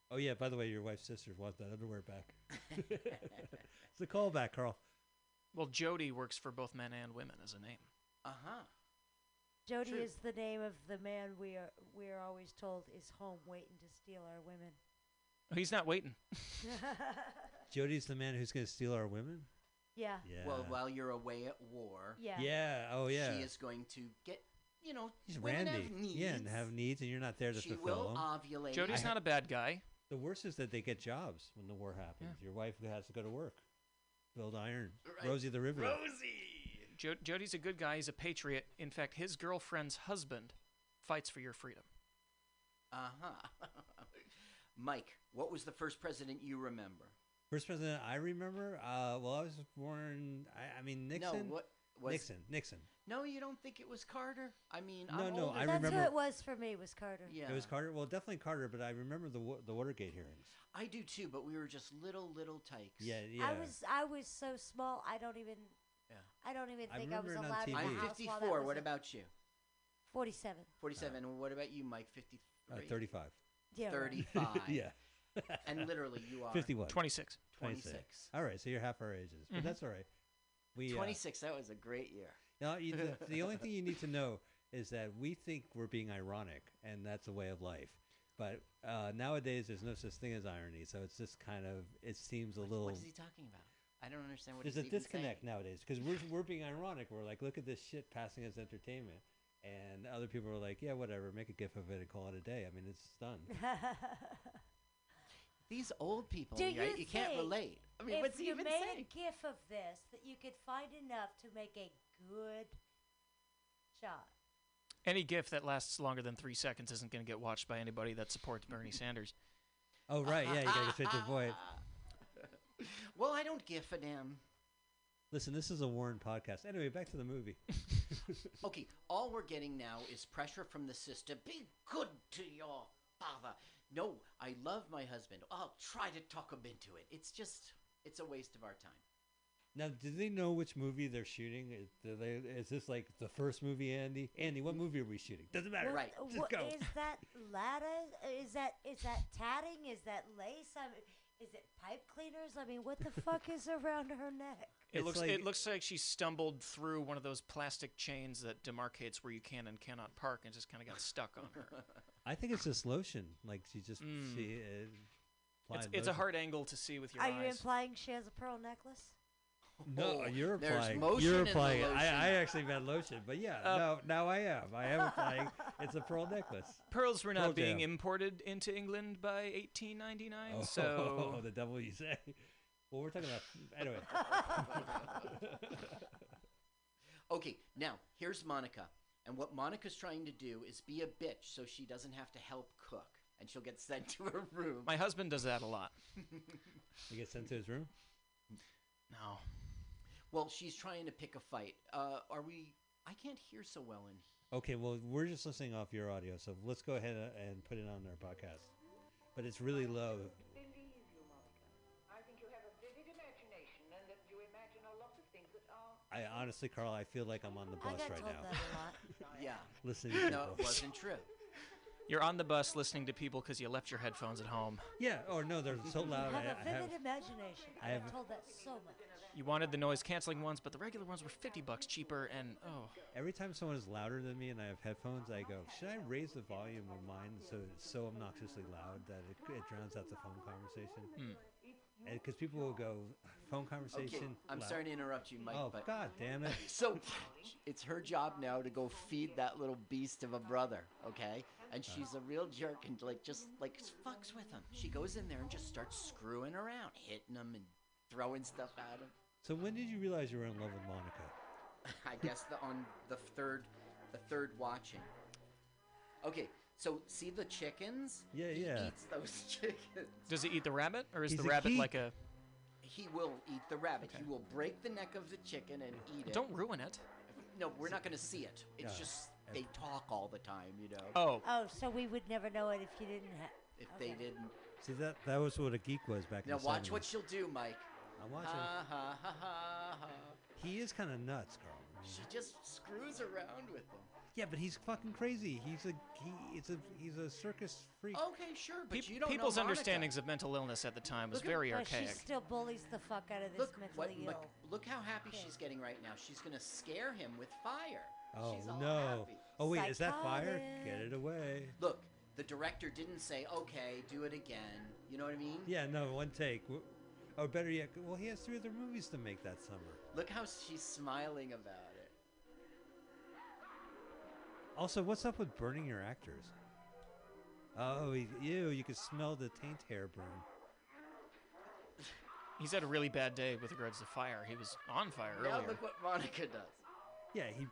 Oh yeah. By the way, your wife's sister wants that underwear back. it's a callback, Carl.
Well, Jody works for both men and women as a name.
Uh huh.
Jody
True.
is the name of the man we are we are always told is home waiting to steal our women.
Oh, he's not waiting.
Jody's the man who's going to steal our women.
Yeah.
Yeah.
Well, while you're away at war,
Yeah.
Yeah. Oh yeah.
she is going to get, you know,
He's
women
Randy.
have needs.
Yeah, and have needs, and you're not there to
She
fulfill
will
them.
ovulate.
Jody's
I
not a bad guy.
The worst is that they get jobs when the war happens. Your wife has to go to work, build iron.
Right.
Rosie the Riveter.
Jo- Jody's a good guy. He's a patriot. In fact, his girlfriend's husband fights for your freedom.
Uh huh. Mike, what was the first president you remember?
First president I remember. Uh, well, I was born. I, I mean Nixon.
No, what was
Nixon? Nixon.
No, you don't think it was Carter? I mean,
No,
I'm
no,
older
I
than-
That's
remember-
who it was for me. Was Carter.
Yeah.
It was Carter. Well, definitely Carter, but I remember the Wa- the Watergate hearings.
I do too, but we were just little little tykes.
Yeah, yeah.
I was I was so small. I don't even.
Yeah.
I don't even
I
think I, was
remember it on
allowed in the
TV.
I'm
house while that
54.
was
What
in-
about you?
Forty-seven.
47. and what about you, Mike? 53.
Uh, Thirty-five.
Yeah. right.
35.
yeah.
And literally, you are
51.
26.
26.
All right, so you're half our ages, but
Mhm.
that's all right. We uh,
26. That was a great year.
now you, the, the only thing you need to know is that we think we're being ironic, and that's a way of life. But uh, nowadays, there's no such thing as irony, so it's just kind of it seems a little.
What is he talking about? I don't understand what
there's
he's
a
even
disconnect
saying.
nowadays because we're we're being ironic. We're like, look at this shit passing as entertainment, and other people are like, yeah, whatever, make a gif of it and call it a day. I mean, it's done.
These old people,
Do
right?
you
You, can't relate. I mean,
if
what's he
you
even
made
saying?
a GIF of this, that you could find enough to make a good shot.
Any gif that lasts longer than three seconds isn't going to get watched by anybody that supports Bernie Sanders.
Oh right, yeah, you gotta get straight to the point.
Well, I don't give a damn.
Listen, this is a Warren podcast. Anyway, back to the movie.
Okay, all we're getting now is pressure from the sister. Be good to your father. No, I love my husband. I'll try to talk him into it. It's just, it's a waste of our time.
Now, do they know which movie they're shooting? Is, do they, is this like the first movie, Andy? Andy, what movie are we shooting? Doesn't matter.
Right.
Just
what-
go.
Is that lattice? Is that is that tatting? Is that lace? I mean, is it pipe cleaners? I mean, what the fuck is around her neck?
It
It's
looks
like-
it looks like she stumbled through one of those plastic chains that demarcates where you can and cannot park and just kind of got stuck on her.
I think it's just lotion. Like she just
Mm.
she. Uh,
It's,
applied
it's a
lotion.
hard angle to see with your eyes.
Are
eyes.
you implying she has a pearl necklace?
No,
Oh,
you're
there's
applying.
motion
You're
in the
applying. I,
lotion.
I actually meant lotion, but yeah,
Uh,
no, now I am. I am applying. It's a pearl necklace.
Pearls were not
Pearl
being
Jam.
imported into England by 1899,
Oh,
so
the devil you say. Well, we're talking about anyway.
Okay, now here's Monica. And what Monica's trying to do is be a bitch so she doesn't have to help cook. And she'll get sent to her room.
my husband does that a lot.
You get sent to his room.
No.
Well, she's trying to pick a fight. Uh, are we. I can't hear so well in here.
Okay, well, we're just listening off your audio, so let's go ahead and put it on our podcast. But it's really low.
Believe you, Monica. I think you have a vivid imagination and that you imagine a lot of things that are.
I honestly, Carl, I feel like I'm on the
I
bus
got
right
told
now.
that a lot.
Yeah.
Listening to
No,
people.
it wasn't true.
You're on the bus listening to people because you left your headphones at home.
Yeah. Or no, they're so loud.
I
I,
have a
I have.
vivid imagination.
I
I
have-
have told that so much.
You wanted the noise canceling ones, but the regular ones were 50 bucks cheaper, and oh,
Every time someone is louder than me and I have headphones, I go, should I raise the volume of mine so it's so obnoxiously loud that it, it drowns out the phone conversation?
Hmm.
Because people will go, phone conversation.
Okay, I'm
loud."
sorry to interrupt you, Mike,
Oh,
but
God damn it.
so it's her job now to go feed that little beast of a brother, okay? And
Uh.
she's a real jerk and like just like fucks with him. She goes in there and just starts screwing around, hitting him and throwing stuff at him.
So when did you realize you were in love with Monica?
I guess the on the third the third watching. Okay, so see the chickens?
Yeah,
he
yeah.
eats those chickens.
does he eat the rabbit, or is
He's
the
a
rabbit
geek.
like a?
He will eat the rabbit. He will break the neck of the chicken and eat it.
Don't ruin it.
No, we're not going to see it. It's
Yeah.
just they talk all the time, you know.
Oh.
Oh, so we would never know it if you didn't have.
If they didn't.
See that that was what a geek was back
Now
in the
watch
70s.
what she'll do, Mike.
I'm watching.
Ha ha ha ha ha.
He is kind of nuts, Carl.
She just screws around with them.
yeah, but he's fucking crazy. He's a he. It's a he's a circus freak.
Okay, sure, but
Peop-
you don't
people's
know Monica.
understandings of mental illness at the time was
Look at-
very
But she
archaic.
still bullies the fuck out of this
Look,
mentally
what,
ill.
look, look how happy she's getting right now. She's gonna scare him with fire.
Oh
she's all
no!
Oh, happy.
Oh wait, is that fire? Get it away.
Look, the director didn't say, "Okay, do it again." You know what I mean?
Yeah, no, one take. W- Or better yet, well, he has three other movies to make that summer.
Look how she's smiling about it.
Also, what's up with burning your actors? Oh, ew! You could smell the taint hair burn.
He's had a really bad day with regards to fire. He was on fire
Now
earlier.
look what Monica does.
Yeah, he.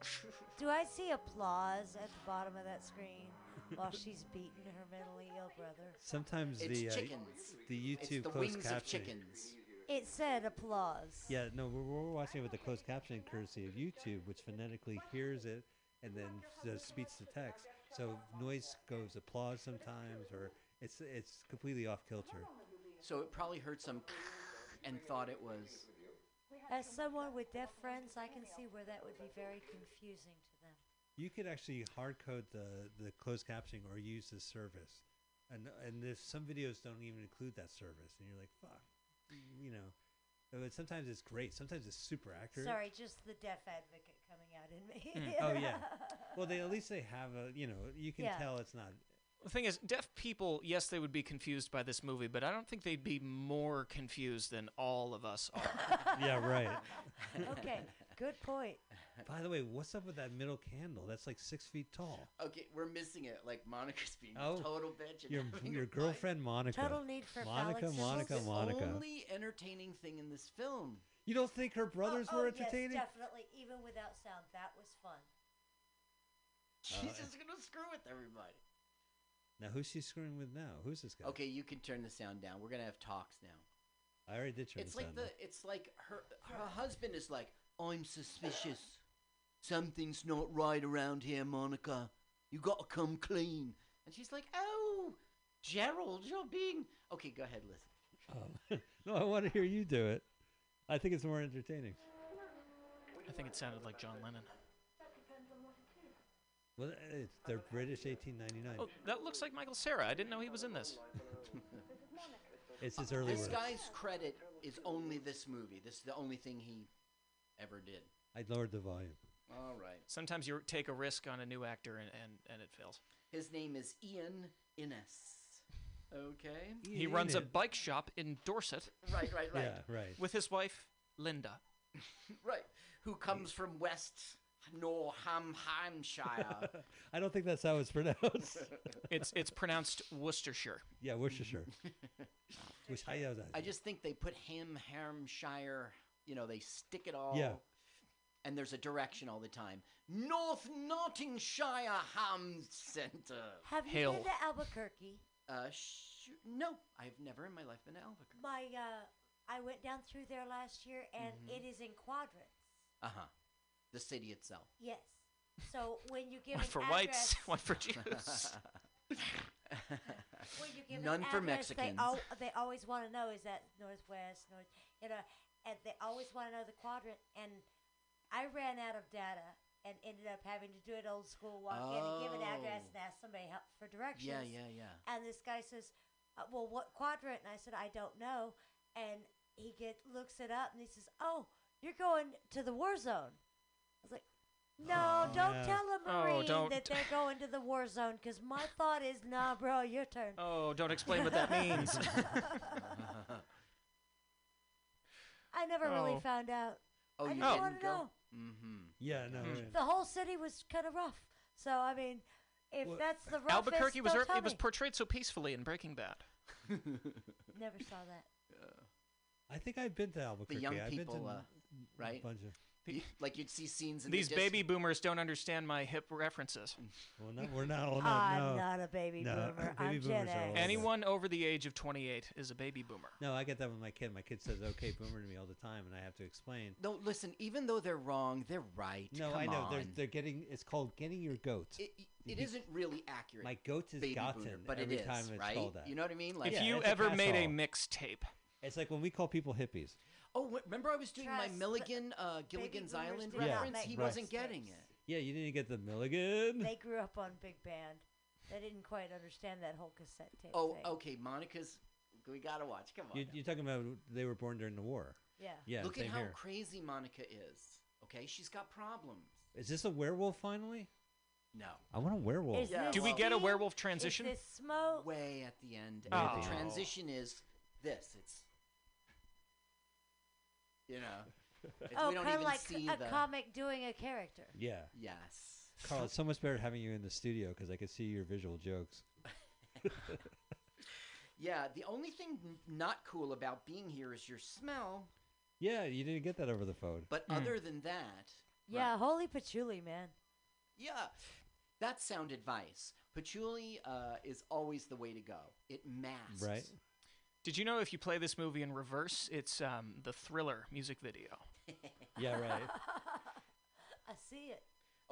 Do I see applause at the bottom of that screen while she's beating her mentally ill brother?
Sometimes
It's
the uh,
chickens.
the
It's
YouTube
the
closed
wings of
captioning.
chickens.
It said applause.
Yeah, no, we're, we're watching it with the closed captioning courtesy of YouTube, which phonetically hears it and then does speech to text. So noise goes applause sometimes, or it's it's completely off kilter.
So it probably heard some and thought it was.
As someone with deaf friends, I can see where that would be very confusing to them.
You could actually hard code the the closed captioning or use this service, and and there's some videos don't even include that service, and you're like, fuck, you know. But sometimes it's great. Sometimes it's super accurate.
Sorry, just the deaf advocate coming out in me.
Mm. oh yeah. Well, they at least they have a you know you can
Yeah.
tell it's not.
The thing is, deaf people, yes, they would be confused by this movie, but I don't think they'd be more confused than all of us are.
Yeah, right.
okay, good point.
By the way, what's up with that middle candle? That's like six feet tall.
Okay, we're missing it. Like Monica's being
Oh,
a total bitch. And
Your your girlfriend Monica.
Total need for
Monica,
phallic
Monica,
symbols.
Monica.
The only entertaining thing in this film.
You don't think her brothers
oh,
were
oh,
entertaining?
Yes, definitely. Even without sound, that was fun.
She's
Uh,
just gonna screw with everybody.
Now who's she screwing with now? Who's this guy?
Okay, you can turn the sound down. We're gonna have talks now.
I already did turn
it's
the
like
sound
the.
down.
It's like her. Her husband is like, I'm suspicious. Something's not right around here, Monica. You gotta come clean. And she's like, Oh, Gerald, you're being. Okay, go ahead, listen.
Um, no, I want to hear you do it. I think it's more entertaining.
I think it sounded like John Lennon.
Well, it's, they're British 1899.
Oh, that looks like Michael Cera. I didn't know he was in this.
It's his early
This
work.
guy's credit is only this movie. This is the only thing he ever did.
I lowered the volume.
All right.
Sometimes you take a risk on a new actor and, and, and it fails.
His name is Ian Innes. Okay.
He runs a bike shop in Dorset.
Right, right, right.
Yeah, right.
With his wife, Linda.
Right. Who comes from West Northamptonshire.
I don't think that's how it's pronounced.
It's it's pronounced Worcestershire.
yeah, Worcestershire. Which I know that.
I just think they put Ham Hampshire, you know, they stick it all.
Yeah.
And there's a direction all the time. North Nottinghamshire Ham Centre.
Have you
Hail.
been to Albuquerque?
Uh, sh- no, I've never in my life been to Albuquerque.
My, uh, I went down through there last year, and
Mhm.
it is in quadrants.
Uh huh. The city itself.
Yes. So when you give
One
an
for
address,
whites, one for Jews.
when you give
None
an
for
address,
Mexicans.
They, al- they always want to know is that northwest, north, you know, and they always want to know the quadrant. And I ran out of data and ended up having to do it old school, walk in and give an address
Oh.
and ask somebody help for directions.
Yeah, yeah, yeah.
And this guy says, uh, "Well, what quadrant?" And I said, "I don't know." And he get looks it up and he says, "Oh, you're going to the war zone." I was like, "No, don't
Yeah.
tell a
Oh,
marine
don't-
that they're going to the war zone." Because my thought is, "Nah, bro, your turn."
Oh, don't explain what that means.
I never really
Oh.
found out.
Oh,
I
you
just
didn't
want to
go?
know.
Mm-hmm.
Yeah, no.
Hmm.
The whole city was kind of rough. So I mean, if
Well,
that's the roughest,
Albuquerque was
don't
er-
tell
it was portrayed so peacefully in Breaking Bad.
Never saw that. Yeah.
I think I've been to Albuquerque.
The young
I've
people,
been to
uh,
n-
right?
A bunch of,
You- like you'd see scenes in
These
dis-
baby boomers don't understand my hip references.
Well, no, we're not. Oh, no,
I'm
no.
not a baby
No,
boomer.
baby
I'm Gen
boomers are
X.
old.
Anyone over the age of 28 is a baby boomer.
No, I get that with my kid. My kid says "okay, boomer" to me all the time, and I have to explain.
No, listen. Even though they're wrong, they're right.
No,
Come
I know they're
on.
they're getting. It's called getting your goat.
It, it
You-
isn't really accurate.
My goat is
baby
gotten
boomer, but
every
it is,
time it's
right?
called that.
You know what I mean? Like
if
Yeah,
you
it's a
ever made a
catch-all.
mixtape,
It's like when we call people hippies.
Oh, wh- remember I was doing my Milligan uh, Gilligan's
boomers
Island
do not
reference?
make
He
Right.
wasn't
mixtapes.
getting it.
Yeah, you didn't get the Milligan.
They grew up on big band. They didn't quite understand that whole cassette tape
Oh,
thing.
okay. Monica's. We gotta watch. Come on.
You, you're talking about they were born during the war.
Yeah.
Yeah,
Look at
same
how
here.
crazy Monica is. Okay, she's got problems.
Is this a werewolf finally?
No.
I want a werewolf.
Is this
do we get a
steam?
werewolf
Is
transition?
this smoke?
Way at the end.
Oh.
And the transition is this. It's. You know. It's,
oh,
we don't
kind of
even
like
see
a
the.
comic doing a character.
Yeah.
Yes.
Carl, it's so much better having you in the studio because I could see your visual jokes.
Yeah, the only thing not cool about being here is your smell.
Yeah, you didn't get that over the phone.
But other than that,
Yeah, holy patchouli, man.
yeah, that's sound advice. Patchouli uh, is always the way to go. It masks.
Right.
Did you know if you play this movie in reverse, it's um, the Thriller music video?
Yeah, right.
I see it.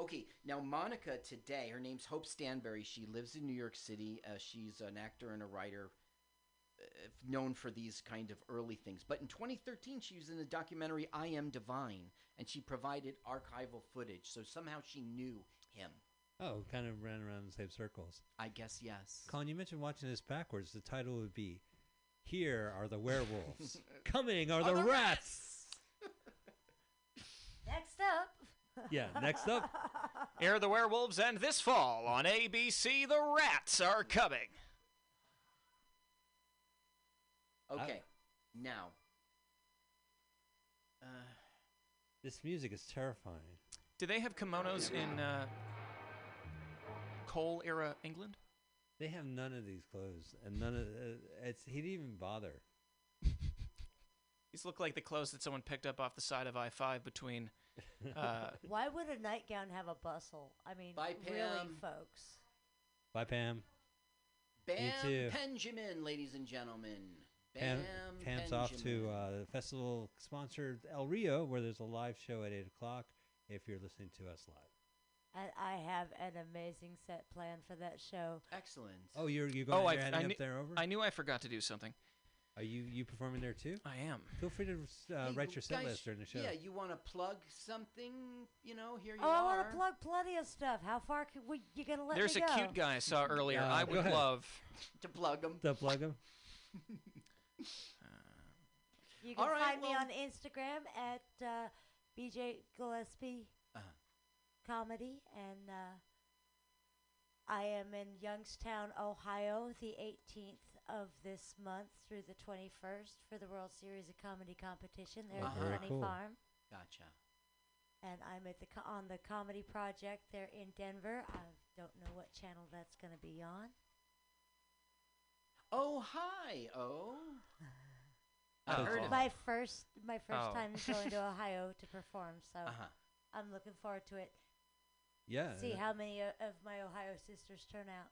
Okay, now Monica today, her name's Hope Stansbury. She lives in New York City. Uh, she's an actor and a writer, uh, known for these kind of early things. But in 2013, she was in the documentary I Am Divine, and she provided archival footage. So somehow she knew him.
Oh, kind of ran around in the same circles.
I guess yes.
Colin, you mentioned watching this backwards. The title would be Here Are the Werewolves. Coming are the, rats.
Next up.
Yeah, next up.
Air the Werewolves, and this fall on ABC, the Rats are coming.
Okay, now. Uh,
This music is terrifying.
Do they have kimonos in uh, coal era England?
They have none of these clothes, and none of uh, it's. He didn't even bother.
These look like the clothes that someone picked up off the side of I 5 between. Uh,
Why would a nightgown have a bustle? I mean,
Bye,
really,
Pam.
folks.
Bye, Pam.
Bam
too.
Benjamin, ladies and gentlemen.
Pam,
Bam
Pam's off to uh, the festival sponsored El Rio, where there's a live show at eight o'clock. If you're listening to us live.
And I have an amazing set plan for that show.
Excellent.
Oh, you're you going?
oh, I,
you're
I,
heading
knew,
up there over.
I knew I forgot to do something.
Are you you performing there too?
I am.
Feel free to uh,
Hey,
write your set
guys-
list during the show.
Yeah, you want to plug something? You know, here you
Oh, I want to plug plenty of stuff. How far can we? You gonna let
There's
me
a cute guy I saw earlier.
Uh,
I would love.
to plug him.
To plug him.
You can
All right,
find me on Instagram at uh, BJ Gillespie
Uh-huh.
Comedy, and uh, I am in Youngstown, Ohio, the 18th of this month through the 21st for the World Series of Comedy competition there at the Honey
cool.
Farm.
Gotcha.
And I'm at the co- on the comedy project there in Denver. I don't know what channel that's going to be on.
Oh, hi. Oh.
Oh.
I've heard of
my
it.
first my first
Oh.
time going to Ohio to perform, so
Uh-huh.
I'm looking forward to it.
Yeah.
See
uh,
how many o- of my Ohio sisters turn out.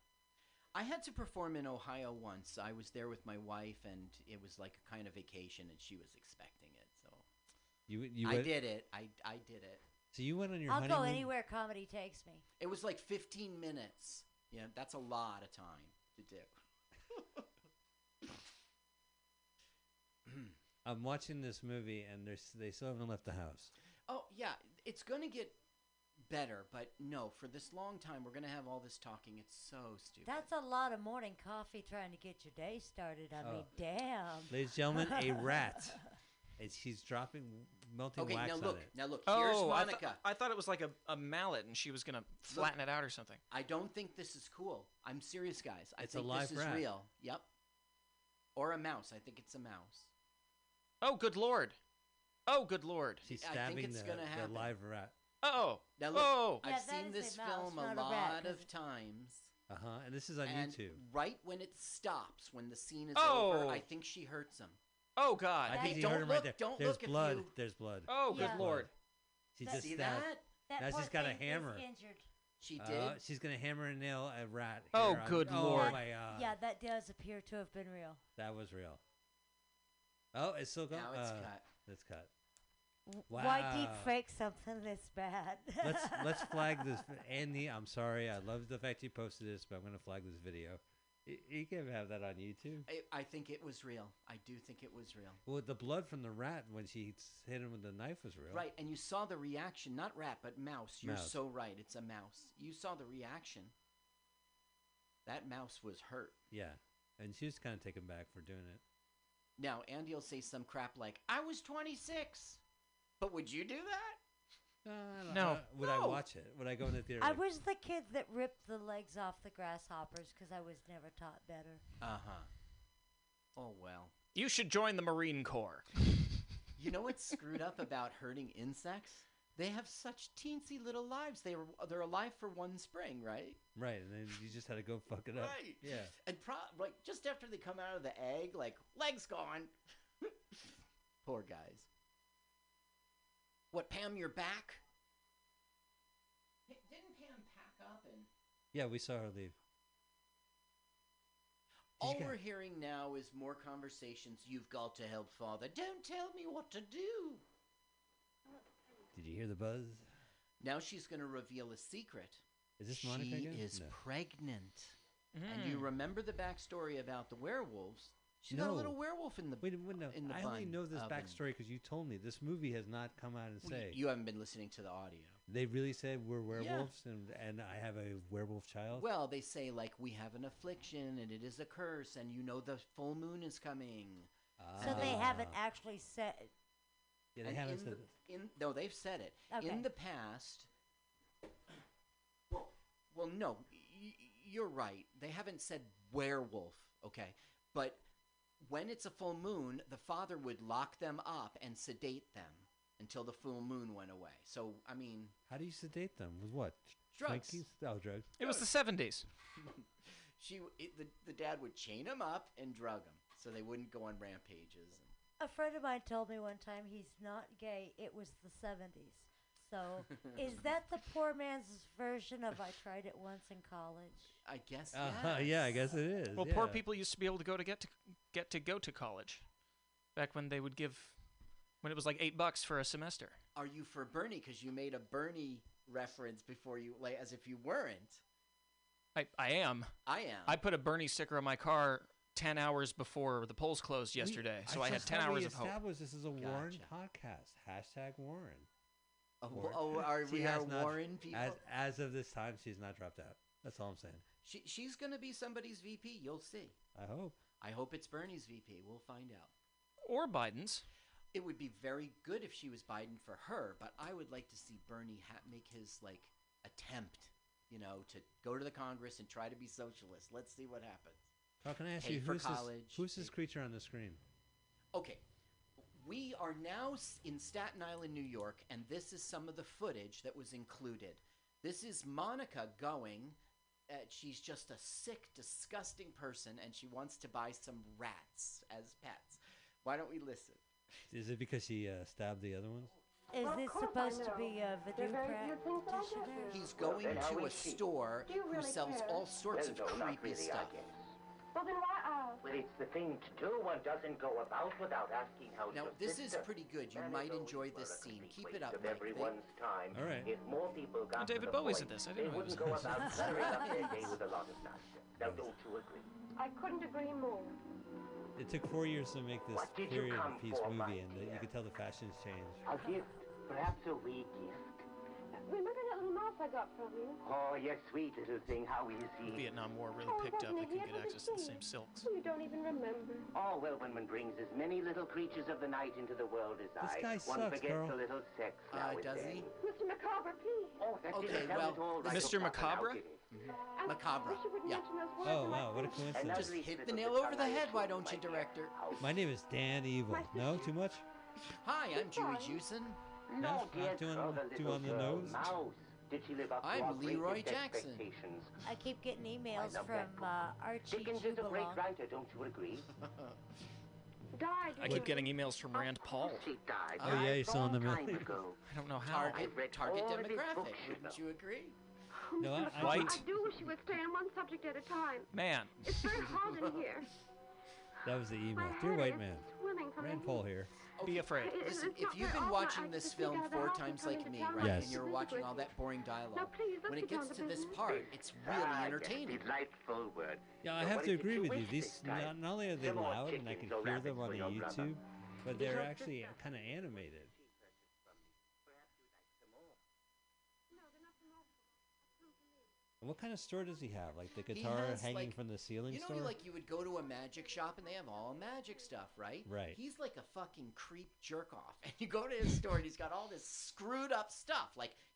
I had to perform in Ohio once. I was there with my wife, and it was like a kind of vacation, and she was expecting it. So
you you
I
went-
did it. I, I did it.
So you went on your
I'll
honeymoon.
go anywhere comedy takes me.
It was like 15 minutes. Yeah, that's a lot of time to do.
I'm watching this movie, and there's they still haven't left the house.
Oh yeah, it's gonna get better, but no, for this long time we're gonna have all this talking. It's so stupid.
That's a lot of morning coffee trying to get your day started. I mean,
Oh.
damn.
Ladies and gentlemen, a rat. It's, he's dropping melting
okay,
wax
now
on
look,
it.
now look. Here's
Oh, I, th-
Monica.
I thought it was like a, a mallet and she was going to flatten it out or something.
I don't think this is cool. I'm serious, guys. I
It's a
think
live
this is
rat.
real. Yep. Or a mouse. I think it's a mouse.
Oh, good lord. Oh, good lord.
She's
I think
stabbing
it's
the,
gonna
the live rat.
Oh.
Now look,
Oh.
I've
Yeah, that
seen
is a
this
mouse,
film a
not a rat,
lot
'cause
of times.
Uh huh. And this is on
and
YouTube.
right when it stops, when the scene is
Oh.
over, I think she hurts him.
Oh, God.
I
That-
think you
don't
heard him right
look,
there.
don't
There's
look if
blood.
you-
There's blood.
Oh, good
Yeah.
lord.
She
That-
just
See
stabbed-
that?
That
now
poor
she's got a
thing is
hammer.
injured.
She
Uh,
did.
she's gonna hammer and nail a rat.
Oh,
here on-
good
oh
lord.
my god.
Yeah, that does appear to have been real.
That was real. Oh, it's still going.
Now it's
uh,
cut.
It's cut.
W- Why deep
Wow.
fake something this bad?
let's let's flag this. Andy, I'm sorry. I love the fact you posted this, but I'm gonna flag this video. Y- You can have that on YouTube.
I, I think it was real. I do think it was real.
Well, the blood from the rat when she hit him with the knife was real.
Right, and you saw the reaction, not rat, but mouse. You're
Mouse.
so right. It's a mouse. You saw the reaction. That mouse was hurt.
Yeah, and she was kind of taken back for doing it.
Now, Andy will say some crap like, I was 26. But would you do that?
Uh,
No.
would I
No.
watch it? Would I go in the theater?
I
like,
was the kid that ripped the legs off the grasshoppers because I was never taught better.
Uh huh. Oh, well.
You should join the Marine Corps.
You know what's screwed up about hurting insects? They have such teensy little lives. They were, they're alive for one spring, right?
right, and then you just had to go fuck it up.
Right.
Yeah.
And pro- like just after they come out of the egg, like legs gone. Poor guys. What, Pam? You're back? Didn't Pam pack up and?
Yeah, we saw her leave.
All
get-
we're hearing now is more conversations. You've got to help father. Don't tell me what to do.
Did you hear the buzz?
Now she's going to reveal a secret.
Is this Monica
she
again?
is
No.
pregnant. And you
Mm.
remember the backstory about the werewolves? She got a little
No.
werewolf in the
Wait, wait, no.
in the
I only know this backstory because you told me this movie has not come out and
Well,
say
You haven't been listening to the audio.
they really said we're werewolves and and I have a werewolf child.
Well, they say like we have an affliction and it is a curse, and you know the full moon is coming.
So they haven't
Ah.
actually said.
Yeah, they
And
haven't
in
said
the, in no, they've said it.
Okay.
In the past, well, well, no, y- y- you're right. They haven't said werewolf, okay, but when it's a full moon, the father would lock them up and sedate them until the full moon went away. So, I mean,
How do you sedate them? With what?
Drugs.
Twinkies? Oh, drugs.
It was the 70s.
she w- it, the the dad would chain them up and drug them so they wouldn't go on rampages.
A friend of mine told me one time he's not gay. It was the 70s. So is that the poor man's version of I tried it once in college?
I guess.
Uh, yeah, I guess it is.
Well, poor people used to be able to go to get to get to go to college, back when they would give, when it was like eight bucks for a semester.
Are you for Bernie? Because you made a Bernie reference before you, like, as if you weren't.
I I am.
I am.
I put a Bernie sticker on my car ten hours before the polls closed
We-
yesterday, so I, had ten hours of hope.
established This is a Warren podcast. Hashtag Warren.
Oh, oh, are
She
we
has
are
not-
Warren people?
As, as of this time, she's not dropped out. That's all I'm saying.
she, she's going to be somebody's VP. You'll see.
I hope.
I hope it's Bernie's VP. We'll find out.
Or Biden's.
It would be very good if she was Biden for her, but I would like to see Bernie ha- make his like attempt, you know, to go to the Congress and try to be socialist. Let's see what happens.
How can I ask
Pay
you
for
who's
college,
this? Who's this creature on the screen?
Okay. We are now in Staten Island, New York, and this is some of the footage that was included. This is Monica going. Uh, she's just a sick, disgusting person, and she wants to buy some rats as pets. Why don't we listen?
Is it because she uh, stabbed the other ones?
Is this supposed to be a video practitioner?
He's going
then how
to a
is she?
store
Do you
who sells
care?
all sorts
Well,
of creepy
really, I
stuff.
It's the thing to do. One doesn't go about without asking how
Now,
your
this is pretty good. You
And
might enjoy this scene. Keep it up,
Of
Mike. They-
time.
All right.
If more people got
And David
to the
Bowie's
point,
in this. I didn't know he
wouldn't
was
go
this.
about cluttering up their day with a lot of nonsense. Now, don't you agree?
I couldn't agree more.
It took four years to make this
What did you
period
come
piece
for,
movie, and uh, you
dear?
can tell the fashions changed.
A gift, perhaps a wee gift.
Remember that little mouse I got from you?
Oh, you sweet little thing. How easy.
Vietnam War really
Oh,
picked up.
wasn't
They
it
could get
here?
access to the same
it?
silks.
You don't even remember.
Oh, well, when one brings as many little creatures of the night into the world as
This
I,
guy
one forgets
Carl.
a little sex
Uh,
now and
does
then.
he?
Mr. Macabre, please.
Oh, that
Okay,
didn't tell
well,
it all right
Mr.
up front,
Macabre?
did it?
And
Macabre,
wish you
yeah.
mention those words
Oh wow, what a coincidence!
Just hit the nail over the head, why don't you, director?
My name is Dan Evil. No, too much.
Hi, I'm Dewey Jewson.
No,
Not
dear
too on-
the
too on the nose?
Mouse. Did she live up
I'm
our
Leroy Jackson.
I keep getting emails from
that book.
uh, Archie
Dickens is a great writer, don't you agree?
died.
I keep getting emails from Rand Paul.
Died.
Oh, yeah, you saw in the
Time
movie.
ago.
I don't know how.
Target, target demographic. Wouldn't you agree?
No, I, I
White.
I do wish you would stay on one subject at a time.
Man.
It's very hot in here.
That was the email.
My
Dear
head
white man.
swimming
Rand Paul here.
Be afraid.
Listen, if you've been watching this film
sneak out of the
four times like me, right,
Yes.
and you're watching all that boring dialogue,
Now, please,
when it gets
to
to this part, it's really
Ah,
entertaining.
delightful word.
Yeah, I have to agree with you. These not, not only are they loud and I can hear them on
for your brother.
YouTube, but they're actually kind of animated. And what kind of store does he have? Like the guitar
has,
hanging
like-
from the ceiling
You know,
store?
like you would go to a magic shop and they have all magic stuff, right?
Right.
He's like a fucking creep jerk off, and you go to his store and he's got all this screwed up stuff. Like